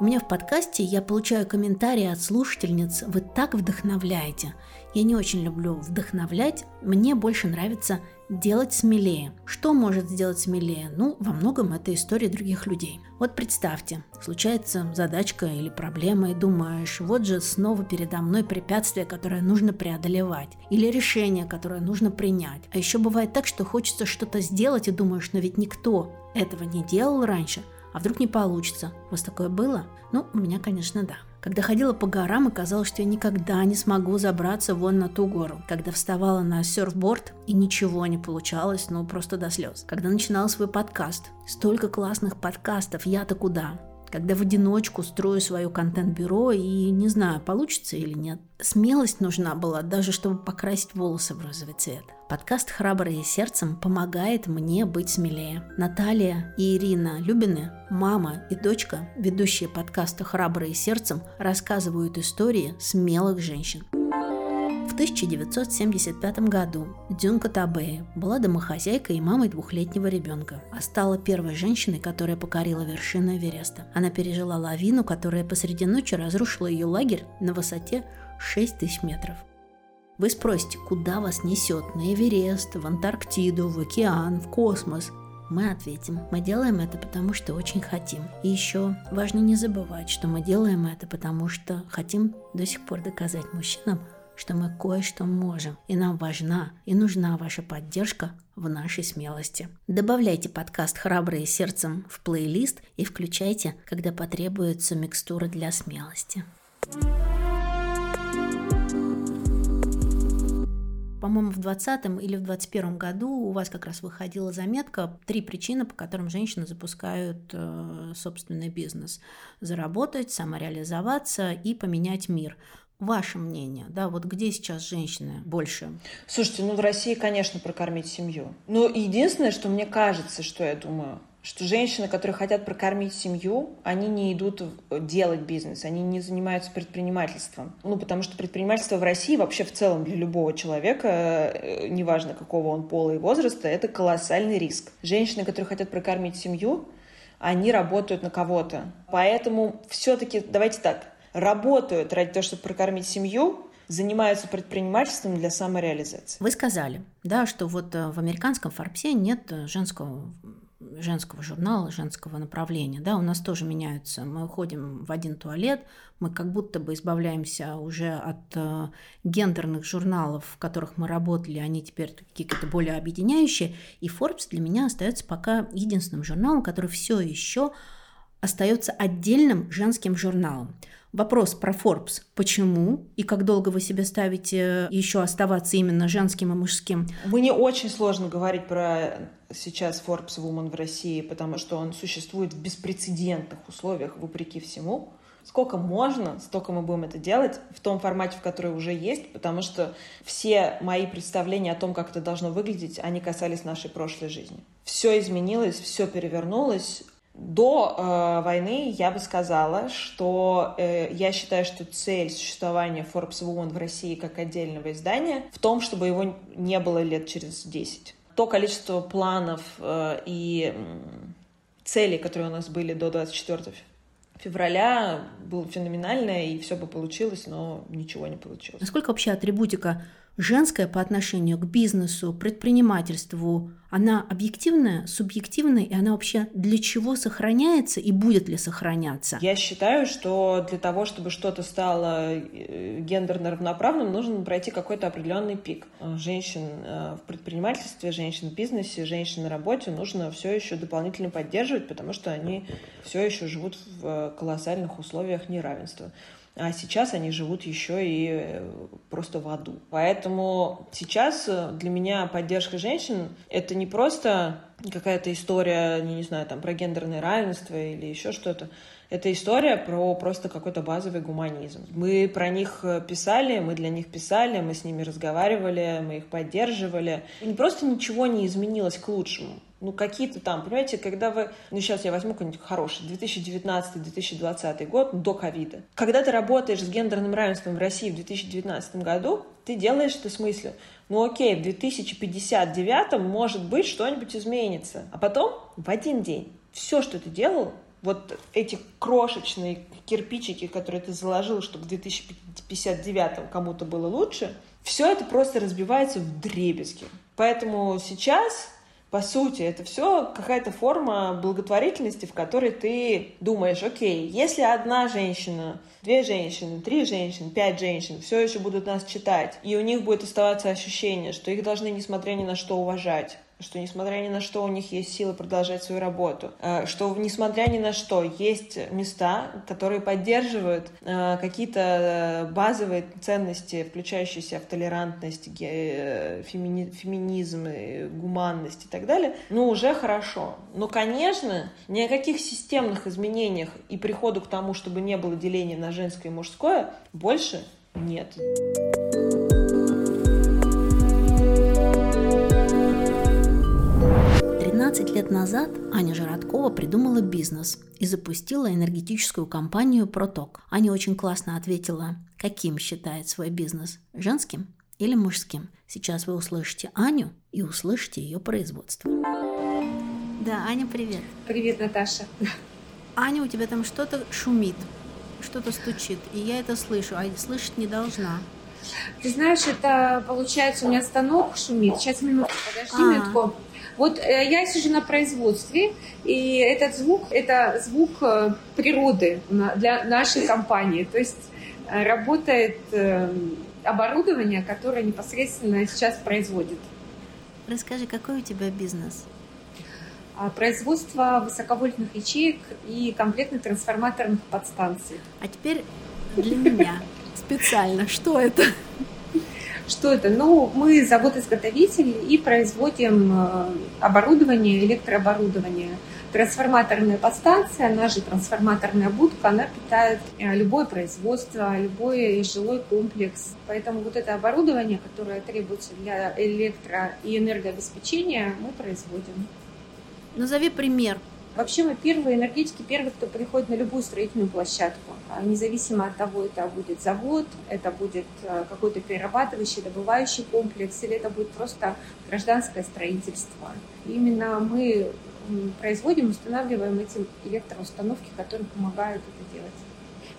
У меня в подкасте я получаю комментарии от слушательниц «Вы так вдохновляете». Я не очень люблю вдохновлять, мне больше нравится делать смелее. Что может сделать смелее? Ну, во многом это история других людей. Вот представьте, случается задачка или проблема, и думаешь, вот же снова передо мной препятствие, которое нужно преодолевать, или решение, которое нужно принять. А еще бывает так, что хочется что-то сделать, и думаешь, но ведь никто этого не делал раньше – а вдруг не получится? У вас такое было? Ну, у меня, конечно, да. Когда ходила по горам, и казалось, что я никогда не смогу забраться вон на ту гору. Когда вставала на серфборд, и ничего не получалось, ну просто до слез. Когда начинала свой подкаст. Столько классных подкастов, я-то куда? Когда в одиночку строю свое контент-бюро и не знаю, получится или нет. Смелость нужна была даже, чтобы покрасить волосы в розовый цвет. Подкаст «Храбрые сердцем» помогает мне быть смелее. Наталья и Ирина Любины, мама и дочка, ведущие подкаста «Храбрые сердцем», рассказывают истории смелых женщин. В 1975 году Дюнка Табея была домохозяйкой и мамой двухлетнего ребенка, а стала первой женщиной, которая покорила вершину Эвереста. Она пережила лавину, которая посреди ночи разрушила ее лагерь на высоте 6 тысяч метров. Вы спросите, куда вас несет? На Эверест, в Антарктиду, в океан, в космос? Мы ответим, мы делаем это, потому что очень хотим. И еще важно не забывать, что мы делаем это, потому что хотим до сих пор доказать мужчинам, что мы кое-что можем, и нам важна и нужна ваша поддержка в нашей смелости. Добавляйте подкаст «Храбрые сердцем» в плейлист и включайте, когда потребуется микстура для смелости. По-моему, в 2020 или в 2021 году у вас как раз выходила заметка «Три причины, по которым женщины запускают э, собственный бизнес. Заработать, самореализоваться и поменять мир». Ваше мнение, да, вот где сейчас женщины больше? Слушайте, ну в России, конечно, прокормить семью. Но единственное, что мне кажется, что я думаю, что женщины, которые хотят прокормить семью, они не идут делать бизнес, они не занимаются предпринимательством. Ну, потому что предпринимательство в России вообще в целом для любого человека, э, неважно какого он пола и возраста, это колоссальный риск. Женщины, которые хотят прокормить семью, они работают на кого-то. Поэтому все-таки, давайте так, работают ради того, чтобы прокормить семью, занимаются предпринимательством для самореализации. Вы сказали, да, что вот э, в американском Форбсе нет э, женского женского журнала, женского направления. Да, у нас тоже меняются. Мы уходим в один туалет, мы как будто бы избавляемся уже от э, гендерных журналов, в которых мы работали, они теперь какие-то более объединяющие. И Forbes для меня остается пока единственным журналом, который все еще остается отдельным женским журналом. Вопрос про Forbes. Почему и как долго вы себе ставите еще оставаться именно женским и мужским? Мне очень сложно говорить про сейчас Forbes Woman в России, потому что он существует в беспрецедентных условиях, вопреки всему. Сколько можно, столько мы будем это делать в том формате, в который уже есть, потому что все мои представления о том, как это должно выглядеть, они касались нашей прошлой жизни. Все изменилось, все перевернулось, до э, войны я бы сказала, что э, я считаю, что цель существования Forbes Woman в России как отдельного издания в том, чтобы его не было лет через 10. То количество планов э, и целей, которые у нас были до 24 февраля, было феноменальное, и все бы получилось, но ничего не получилось. Насколько вообще атрибутика женская по отношению к бизнесу, предпринимательству, она объективная, субъективная, и она вообще для чего сохраняется и будет ли сохраняться? Я считаю, что для того, чтобы что-то стало э, гендерно равноправным, нужно пройти какой-то определенный пик. Женщин э, в предпринимательстве, женщин в бизнесе, женщин на работе нужно все еще дополнительно поддерживать, потому что они все еще живут в колоссальных условиях неравенства а сейчас они живут еще и э, просто в аду. Поэтому сейчас э, для меня поддержка женщин — это не просто какая-то история, не знаю, там, про гендерное равенство или еще что-то. Это история про просто какой-то базовый гуманизм. Мы про них э, писали, мы для них писали, мы с ними разговаривали, мы их поддерживали. И просто ничего не изменилось к лучшему ну, какие-то там, понимаете, когда вы, ну, сейчас я возьму какой-нибудь хороший, 2019-2020 год, до ковида. Когда ты работаешь с гендерным равенством в России в 2019 году, ты делаешь это в смысле, ну, окей, в 2059 может быть что-нибудь изменится. А потом в один день все, что ты делал, вот эти крошечные кирпичики, которые ты заложил, чтобы в 2059 кому-то было лучше, все это просто разбивается в дребезги. Поэтому сейчас по сути, это все какая-то форма благотворительности, в которой ты думаешь, окей, если одна женщина, две женщины, три женщины, пять женщин все еще будут нас читать, и у них будет оставаться ощущение, что их должны, несмотря ни на что, уважать, что несмотря ни на что у них есть силы продолжать свою работу, э, что несмотря ни на что есть места, которые поддерживают э, какие-то базовые ценности, включающиеся в толерантность, фемини феминизм, гуманность и так далее, ну уже хорошо. Но, конечно, ни о каких системных изменениях и приходу к тому, чтобы не было деления на женское и мужское, больше нет. 15 лет назад Аня Жироткова придумала бизнес и запустила энергетическую компанию «Проток». Аня очень классно ответила, каким считает свой бизнес – женским или мужским. Сейчас вы услышите Аню и услышите ее производство. Да, Аня, привет. Привет, Наташа. Аня, у тебя там что-то шумит, что-то стучит, и я это слышу, а слышать не должна. Ты знаешь, это получается у меня станок шумит. Сейчас минутку, подожди а. минутку. Вот э, я сижу на производстве, и этот звук – это звук э, природы для нашей компании. То есть э, работает оборудование, которое непосредственно сейчас производит. Расскажи, какой у тебя бизнес? А, производство высоковольтных ячеек и комплектных трансформаторных подстанций. А теперь для меня специально, что это? Что это? Ну, мы завод-изготовитель и производим э, оборудование, электрооборудование. Трансформаторная подстанция, она же трансформаторная будка, она питает э, любое производство, любой жилой комплекс. Поэтому вот это оборудование, которое требуется для электро- и энергообеспечения, мы производим. Назови пример Вообще мы первые энергетики, первые, кто приходит на любую строительную площадку. А независимо от того, это будет завод, это будет э, какой-то перерабатывающий, добывающий комплекс, или это будет просто гражданское строительство. Именно мы производим, устанавливаем эти электроустановки, которые помогают это делать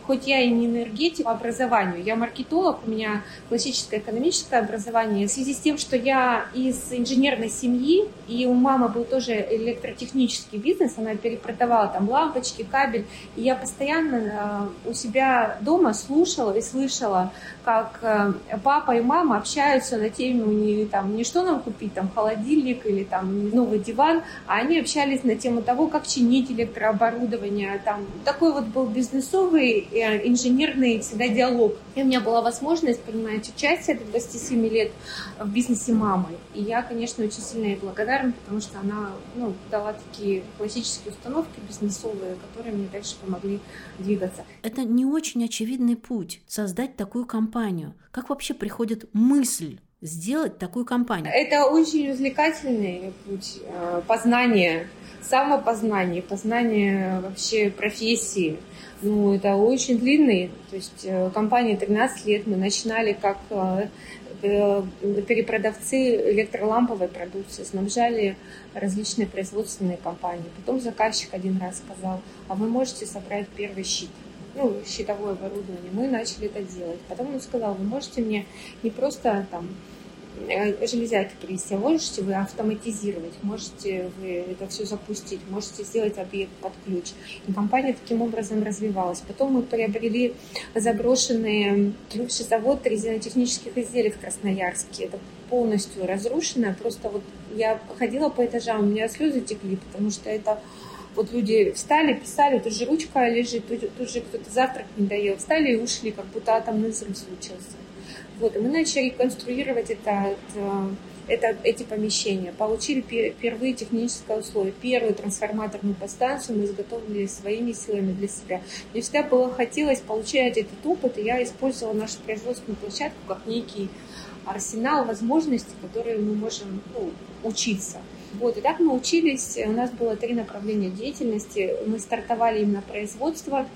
хоть я и не энергетик по образованию, я маркетолог, у меня классическое экономическое образование. В связи с тем, что я из инженерной семьи, и у мамы был тоже электротехнический бизнес, она перепродавала там лампочки, кабель, и я постоянно э, у себя дома слушала и слышала, как э, папа и мама общаются на тему не, там, не что нам купить, там, холодильник или там новый диван, а они общались на тему того, как чинить электрооборудование. Там, такой вот был бизнесовый инженерный всегда диалог. И у меня была возможность принимать участие до 27 лет в бизнесе мамы. И я, конечно, очень сильно ей благодарна, потому что она ну, дала такие классические установки бизнесовые, которые мне дальше помогли двигаться. Это не очень очевидный путь создать такую компанию. Как вообще приходит мысль сделать такую компанию? Это очень увлекательный путь э, познания, самопознания, познания вообще профессии. Ну, это очень длинный. То есть э, компания 13 лет. Мы начинали как э, э, перепродавцы электроламповой продукции, снабжали различные производственные компании. Потом заказчик один раз сказал, а вы можете собрать первый щит ну, щитовое оборудование. Мы начали это делать. Потом он сказал, вы можете мне не просто там железяки привести, можете вы автоматизировать, можете вы это все запустить, можете сделать объект под ключ. И компания таким образом развивалась. Потом мы приобрели заброшенный бывший завод резинотехнических изделий в Красноярске. Это полностью разрушенное. Просто вот я ходила по этажам, у меня слезы текли, потому что это вот люди встали, писали, тут же ручка лежит, тут, тут же кто-то завтрак не доел, встали и ушли, как будто атомный взрыв случился. И мы начали конструировать это, это, эти помещения, получили первые технические условия. Первую трансформаторную подстанцию мы изготовили своими силами для себя. Мне всегда было хотелось получать этот опыт, и я использовала нашу производственную площадку как некий арсенал возможностей, которые мы можем ну, учиться. Вот, и так мы учились. У нас было три направления деятельности. Мы стартовали именно производство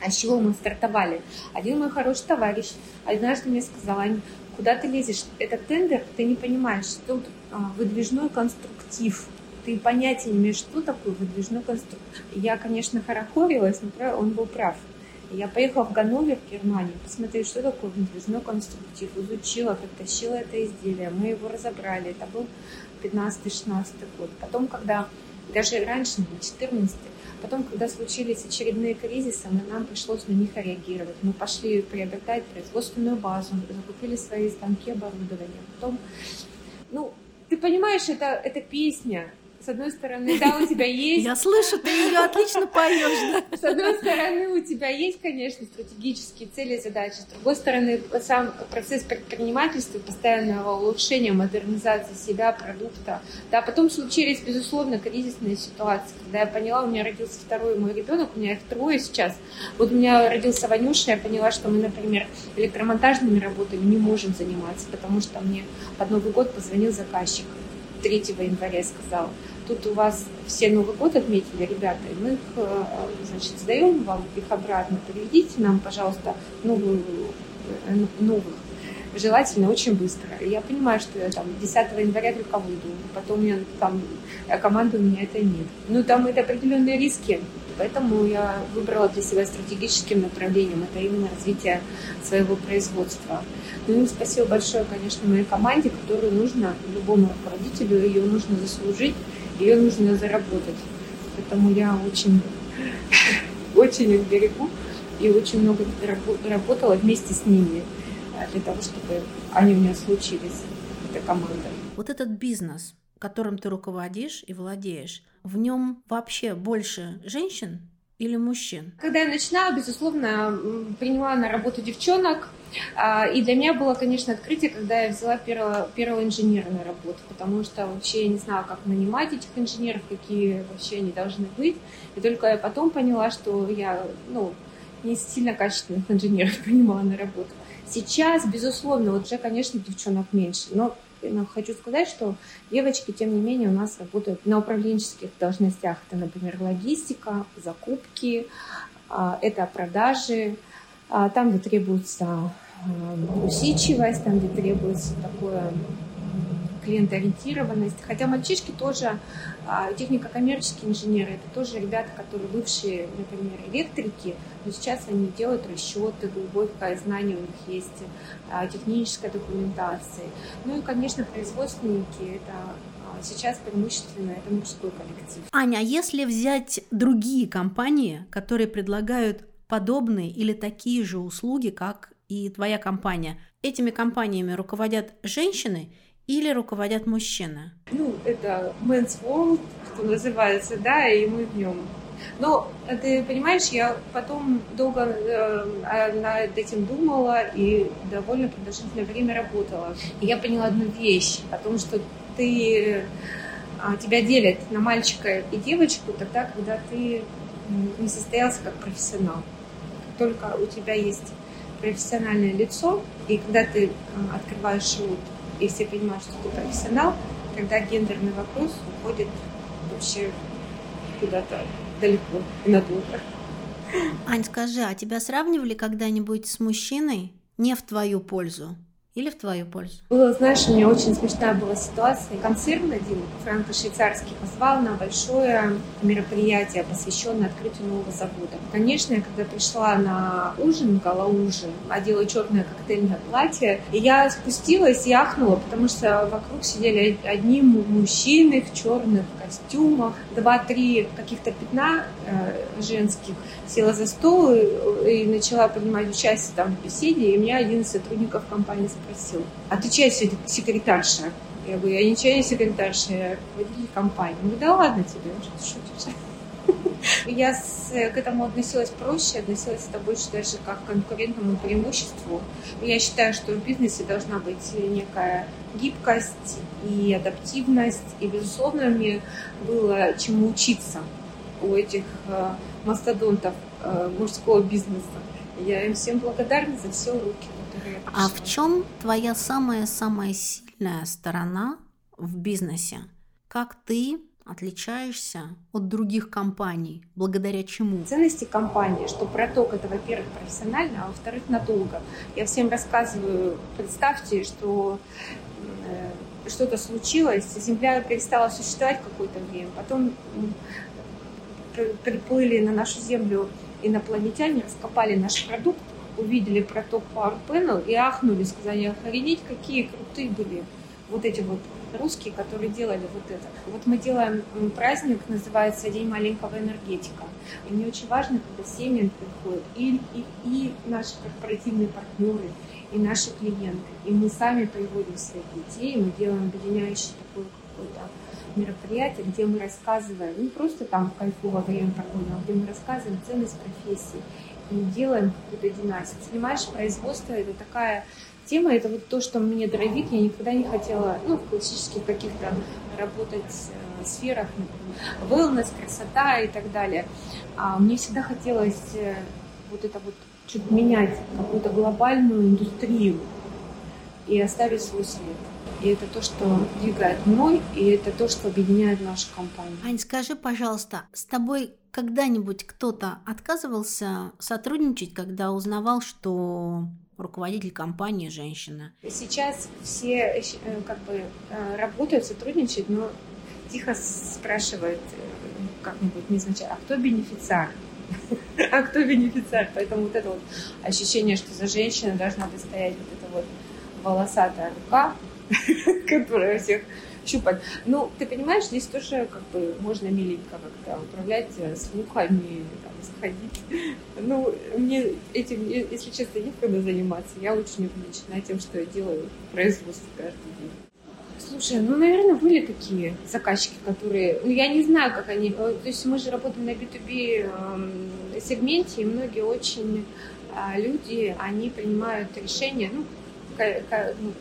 а с чего мы стартовали? Один мой хороший товарищ однажды мне сказал, Ань, куда ты лезешь? Это тендер, ты не понимаешь, тут а, выдвижной конструктив. Ты понятия не имеешь, что такое выдвижной конструктив. Я, конечно, хорохорилась, но он был прав. Я поехала в Ганновер, в Германию, посмотреть, что такое выдвижной конструктив. Изучила, притащила это изделие, мы его разобрали. Это был 15-16 год. Потом, когда даже раньше, 14 Потом, когда случились очередные кризисы, нам пришлось на них реагировать. Мы пошли приобретать производственную базу, закупили свои станки оборудования. Потом, ну, Ты понимаешь, это, это песня, с одной стороны, да, у тебя есть... Я слышу, ты ее отлично поешь, да? С одной стороны, у тебя есть, конечно, стратегические цели, задачи. С другой стороны, сам процесс предпринимательства, постоянного улучшения, модернизации себя, продукта. Да, потом случились, безусловно, кризисные ситуации. Когда я поняла, у меня родился второй мой ребенок, у меня их трое сейчас. Вот у меня родился Ванюша, я поняла, что мы, например, электромонтажными работами не можем заниматься, потому что мне под Новый год позвонил заказчик 3 января сказал, тут у вас все Новый год отметили, ребята, и мы их, э, значит, сдаем вам их обратно, приведите нам, пожалуйста, новую, э, новых желательно очень быстро. Я понимаю, что я там 10 января только выйду, потом меня там команды у меня это нет. Ну, там это определенные риски, поэтому я выбрала для себя стратегическим направлением, это именно развитие своего производства. Ну и спасибо большое, конечно, моей команде, которую нужно, любому руководителю, ее нужно заслужить, ее нужно заработать. Поэтому я очень, очень их берегу и очень много работала вместе с ними для того, чтобы они у меня случились, эта команда. Вот этот бизнес, которым ты руководишь и владеешь, в нем вообще больше женщин или мужчин? Когда я начинала, безусловно, приняла на работу девчонок, а, и для меня было, конечно, открытие, когда я взяла первого, первого инженера на работу, потому что вообще я не знала, как нанимать этих инженеров, какие вообще они должны быть. И только я потом поняла, что я ну, не сильно качественных инженеров принимала на работу. Сейчас, безусловно, уже, конечно, девчонок меньше, но но хочу сказать, что девочки, тем не менее, у нас работают на управленческих должностях. Это, например, логистика, закупки, а, это продажи, а, там, где требуется усидчивость, там, где требуется такое клиентоориентированность. Хотя мальчишки тоже, а, технико-коммерческие инженеры, это тоже ребята, которые бывшие, например, электрики, но сейчас они делают расчеты, глубокое знание у них есть, а, техническая документация. Ну и, конечно, производственники, это а, сейчас преимущественно это мужской коллектив. Аня, а если взять другие компании, которые предлагают подобные или такие же услуги, как и твоя компания, этими компаниями руководят женщины или руководят мужчины? Ну, это Men's World, что называется, да, и мы в нем. Но ты понимаешь, я потом долго э, над этим думала и довольно продолжительное время работала. И я поняла одну вещь о том, что ты а, тебя делят на мальчика и девочку тогда, когда ты не состоялся как профессионал. Только у тебя есть профессиональное лицо, и когда ты а, открываешь рот, и все понимают, что ты профессионал, тогда гендерный вопрос уходит вообще куда-то далеко и надолго. Ань, скажи, а тебя сравнивали когда-нибудь с мужчиной не в твою пользу? Или в твою пользу? Было, знаешь, у меня очень смешная была ситуация. Концерн один, франко-швейцарский, позвал на большое мероприятие, посвященное открытию нового завода. Конечно, я когда пришла на ужин, гала-ужин, одела черное коктейльное платье, и я спустилась и ахнула, потому что вокруг сидели одни мужчины в черных костюмах, два-три каких-то пятна э, женских. Села за стол и, и начала принимать участие там в беседе, и меня один из сотрудников компании спросил, а ты чья секретарша? Я говорю, я ничья не секретарша, я руководитель компании. Он говорит, да ладно тебе, что шутишь? Я с, к этому относилась проще, относилась это больше даже как к конкурентному преимуществу. Я считаю, что в бизнесе должна быть некая гибкость и адаптивность. И, безусловно, мне было чему учиться у этих э, мастодонтов э, мужского бизнеса. Я им всем благодарна за все А в чем твоя самая-самая сильная сторона в бизнесе? Как ты отличаешься от других компаний? Благодаря чему? Ценности компании, что проток это, во-первых, профессионально, а во-вторых, надолго. Я всем рассказываю, представьте, что э, что-то случилось, Земля перестала существовать какое-то время, потом приплыли на нашу Землю инопланетяне, раскопали наш продукт, увидели проток Power Panel и ахнули, сказали, охренеть, какие крутые были вот эти вот русские, которые делали вот это. Вот мы делаем праздник, называется День маленького энергетика. И мне очень важно, когда семьи приходят, и, и, и наши корпоративные партнеры, и наши клиенты. И мы сами приводим своих детей, мы делаем объединяющий такой какой-то мероприятие, где мы рассказываем, не просто там в кайфу во время прогулки, а где мы рассказываем ценность профессии делаем какую-то династию. Понимаешь, производство это такая тема, это вот то, что мне дровит. Я никогда не хотела, ну, в классических каких-то работать э, сферах, wellness, красота и так далее. А мне всегда хотелось э, вот это вот чуть менять какую-то глобальную индустрию и оставить свой след. И это то, что двигает мной, и это то, что объединяет нашу компанию. Ань, скажи, пожалуйста, с тобой когда-нибудь кто-то отказывался сотрудничать, когда узнавал, что руководитель компании женщина? Сейчас все э, как бы э, работают, сотрудничают, но тихо спрашивают э, как-нибудь незначительно, а кто бенефициар? а кто бенефициар? Поэтому вот это вот ощущение, что за женщиной должна быть стоять вот эта вот волосатая рука, которая всех щупать. Ну, ты понимаешь, здесь тоже как бы можно миленько как-то управлять э, слухами, там, сходить. Ну, мне этим, если честно, некогда заниматься. Я очень увлечена тем, что я делаю в производстве каждый день. Слушай, ну, наверное, были такие заказчики, которые... Ну, я не знаю, как они... Э, то есть мы же работаем на B2B эм, сегменте, и многие очень а, люди, они принимают решения, ну, ну,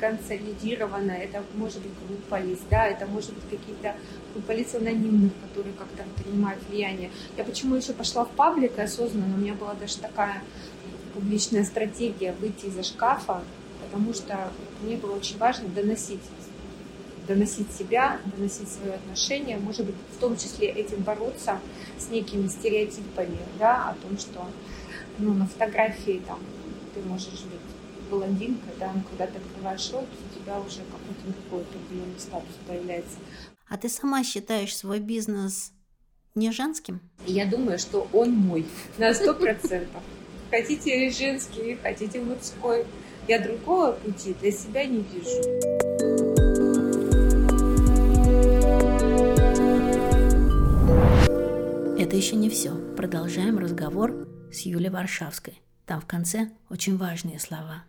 консолидировано, это может быть группа лиц, да, это может быть какие-то группа лиц анонимных, которые как-то принимают влияние. Я почему еще пошла в паблик осознанно, у меня была даже такая публичная стратегия выйти из-за шкафа, потому что мне было очень важно доносить доносить себя, доносить свое отношение, может быть, в том числе этим бороться с некими стереотипами, да, о том, что ну, на фотографии там ты можешь быть блондинка, да, но когда ты открываешь рот, у тебя уже какой-то другой определенный статус появляется. А ты сама считаешь свой бизнес не женским? Я думаю, что он мой на сто процентов. Хотите женский, хотите мужской. Я другого пути для себя не вижу. Это еще не все. Продолжаем разговор с Юлей Варшавской. Там в конце очень важные слова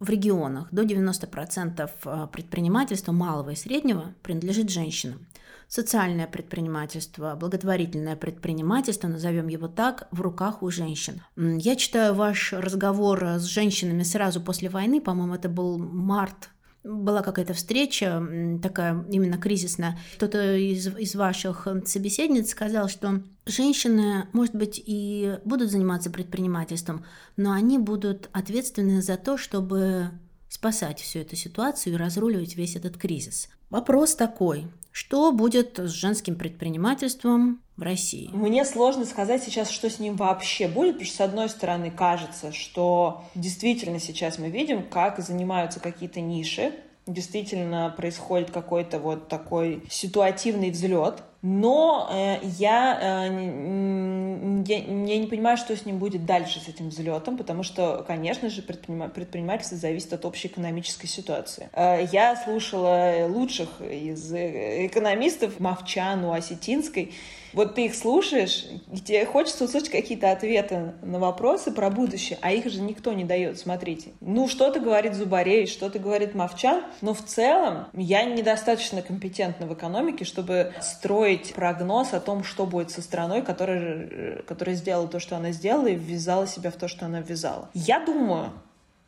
в регионах до 90% э, предпринимательства малого и среднего принадлежит женщинам. Социальное предпринимательство, благотворительное предпринимательство, назовем его так, в руках у женщин. Я читаю ваш разговор с женщинами сразу после войны, по-моему, это был март была какая-то встреча такая именно кризисная. Кто-то из, из ваших собеседниц сказал, что женщины, может быть, и будут заниматься предпринимательством, но они будут ответственны за то, чтобы спасать всю эту ситуацию и разруливать весь этот кризис. Вопрос такой, что будет с женским предпринимательством в России? Мне сложно сказать сейчас, что с ним вообще будет, потому что, с одной стороны, кажется, что действительно сейчас мы видим, как занимаются какие-то ниши, действительно происходит какой-то вот такой ситуативный взлет, но э, я, э, я, я не понимаю, что с ним будет дальше, с этим взлетом, потому что, конечно же, предпринима- предпринимательство зависит от общей экономической ситуации. Э, я слушала лучших из э, экономистов, Мовчану, Осетинской, вот ты их слушаешь, и тебе хочется услышать какие-то ответы на вопросы про будущее, а их же никто не дает, смотрите. Ну, что-то говорит Зубаревич, что-то говорит Мовчан, но в целом я недостаточно компетентна в экономике, чтобы строить прогноз о том, что будет со страной, которая, которая сделала то, что она сделала, и ввязала себя в то, что она ввязала. Я думаю,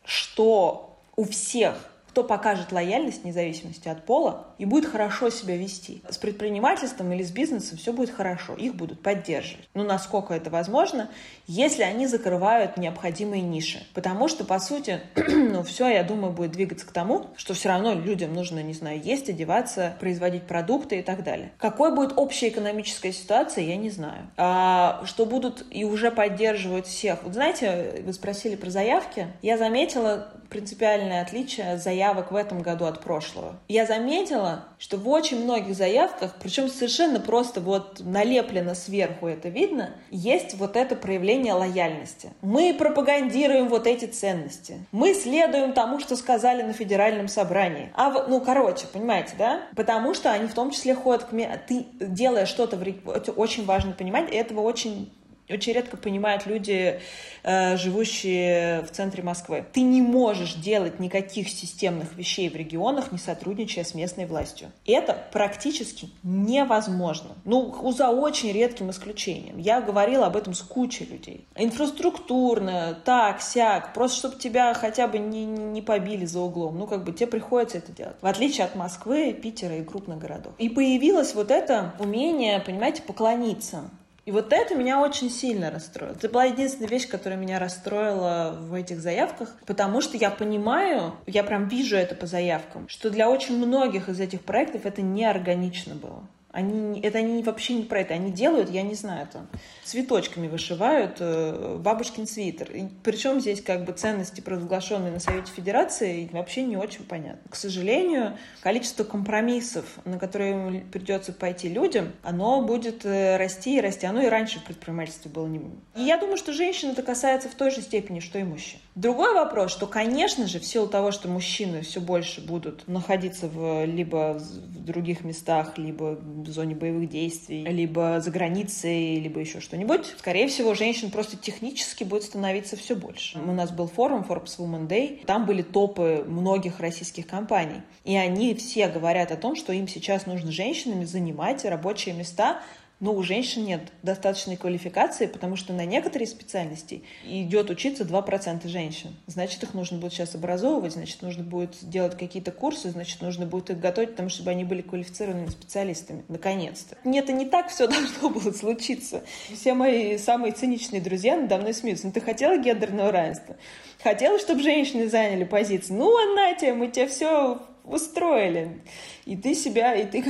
что у всех кто покажет лояльность вне зависимости от пола и будет хорошо себя вести. С предпринимательством или с бизнесом все будет хорошо, их будут поддерживать. Ну, насколько это возможно, если они закрывают необходимые ниши. Потому что, по сути, ну, все, я думаю, будет двигаться к тому, что все равно людям нужно, не знаю, есть, одеваться, производить продукты и так далее. Какой будет общая экономическая ситуация, я не знаю. А, что будут и уже поддерживают всех. Вот знаете, вы спросили про заявки. Я заметила принципиальное отличие заявок в этом году от прошлого. Я заметила, что в очень многих заявках, причем совершенно просто вот налеплено сверху это видно, есть вот это проявление лояльности. Мы пропагандируем вот эти ценности. Мы следуем тому, что сказали на федеральном собрании. А, ну, короче, понимаете, да? Потому что они в том числе ходят к... Ты делая что-то в... Это очень важно понимать, этого очень очень редко понимают люди, э, живущие в центре Москвы. Ты не можешь делать никаких системных вещей в регионах, не сотрудничая с местной властью. Это практически невозможно. Ну, за очень редким исключением. Я говорила об этом с кучей людей. Инфраструктурно, так, сяк, просто чтобы тебя хотя бы не, не побили за углом. Ну, как бы тебе приходится это делать. В отличие от Москвы, Питера и крупных городов. И появилось вот это умение, понимаете, поклониться. И вот это меня очень сильно расстроило. Это была единственная вещь, которая меня расстроила в этих заявках, потому что я понимаю, я прям вижу это по заявкам, что для очень многих из этих проектов это неорганично было. Они, это они вообще не про это. Они делают, я не знаю, там, цветочками вышивают э, бабушкин свитер. И причем здесь как бы ценности, провозглашенные на Совете Федерации, вообще не очень понятно. К сожалению, количество компромиссов, на которые придется пойти людям, оно будет э, расти и расти. Оно и раньше в предпринимательстве было не... И я думаю, что женщин это касается в той же степени, что и мужчин. Другой вопрос, что, конечно же, в силу того, что мужчины все больше будут находиться в, либо в других местах, либо в зоне боевых действий, либо за границей, либо еще что-нибудь, скорее всего, женщин просто технически будет становиться все больше. У нас был форум Forbes Women Day, там были топы многих российских компаний, и они все говорят о том, что им сейчас нужно женщинами занимать рабочие места но у женщин нет достаточной квалификации, потому что на некоторые специальности идет учиться 2% женщин. Значит, их нужно будет сейчас образовывать, значит, нужно будет делать какие-то курсы, значит, нужно будет их готовить, потому чтобы они были квалифицированными специалистами. Наконец-то. Нет, это не так все должно было случиться. Все мои самые циничные друзья надо мной смеются. Ну, ты хотела гендерного равенства? Хотела, чтобы женщины заняли позиции? Ну, а тебе, мы тебе все устроили. И ты себя, и ты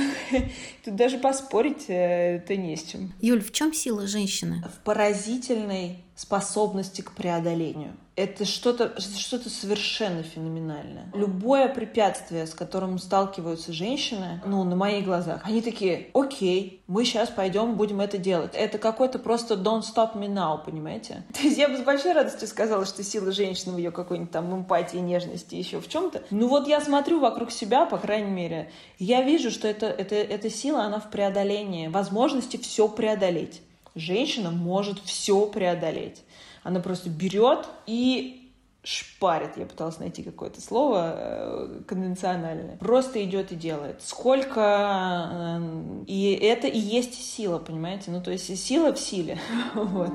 тут даже поспорить это не с чем. Юль, в чем сила женщины? В поразительной способности к преодолению это что-то что совершенно феноменальное. Любое препятствие, с которым сталкиваются женщины, ну, на моих глазах, они такие, окей, мы сейчас пойдем, будем это делать. Это какой-то просто don't stop me now, понимаете? То есть я бы с большой радостью сказала, что сила женщины в ее какой-нибудь там эмпатии, нежности, еще в чем-то. Ну вот я смотрю вокруг себя, по крайней мере, я вижу, что это, это, эта сила, она в преодолении, возможности все преодолеть. Женщина может все преодолеть. Она просто берет и шпарит. Я пыталась найти какое-то слово э, конвенциональное. Просто идет и делает. Сколько... Э, и это и есть сила, понимаете? Ну, то есть сила в силе. Вот.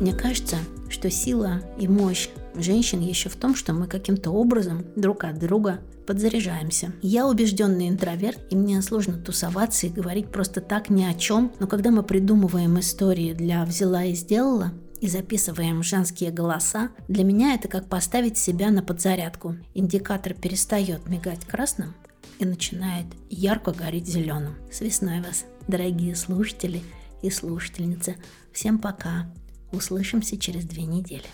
Мне кажется, что сила и мощь женщин еще в том, что мы каким-то образом друг от друга подзаряжаемся. Я убежденный интроверт, и мне сложно тусоваться и говорить просто так ни о чем, но когда мы придумываем истории для «взяла и сделала», и записываем женские голоса, для меня это как поставить себя на подзарядку. Индикатор перестает мигать красным и начинает ярко гореть зеленым. С весной вас, дорогие слушатели и слушательницы. Всем пока. Услышимся через две недели.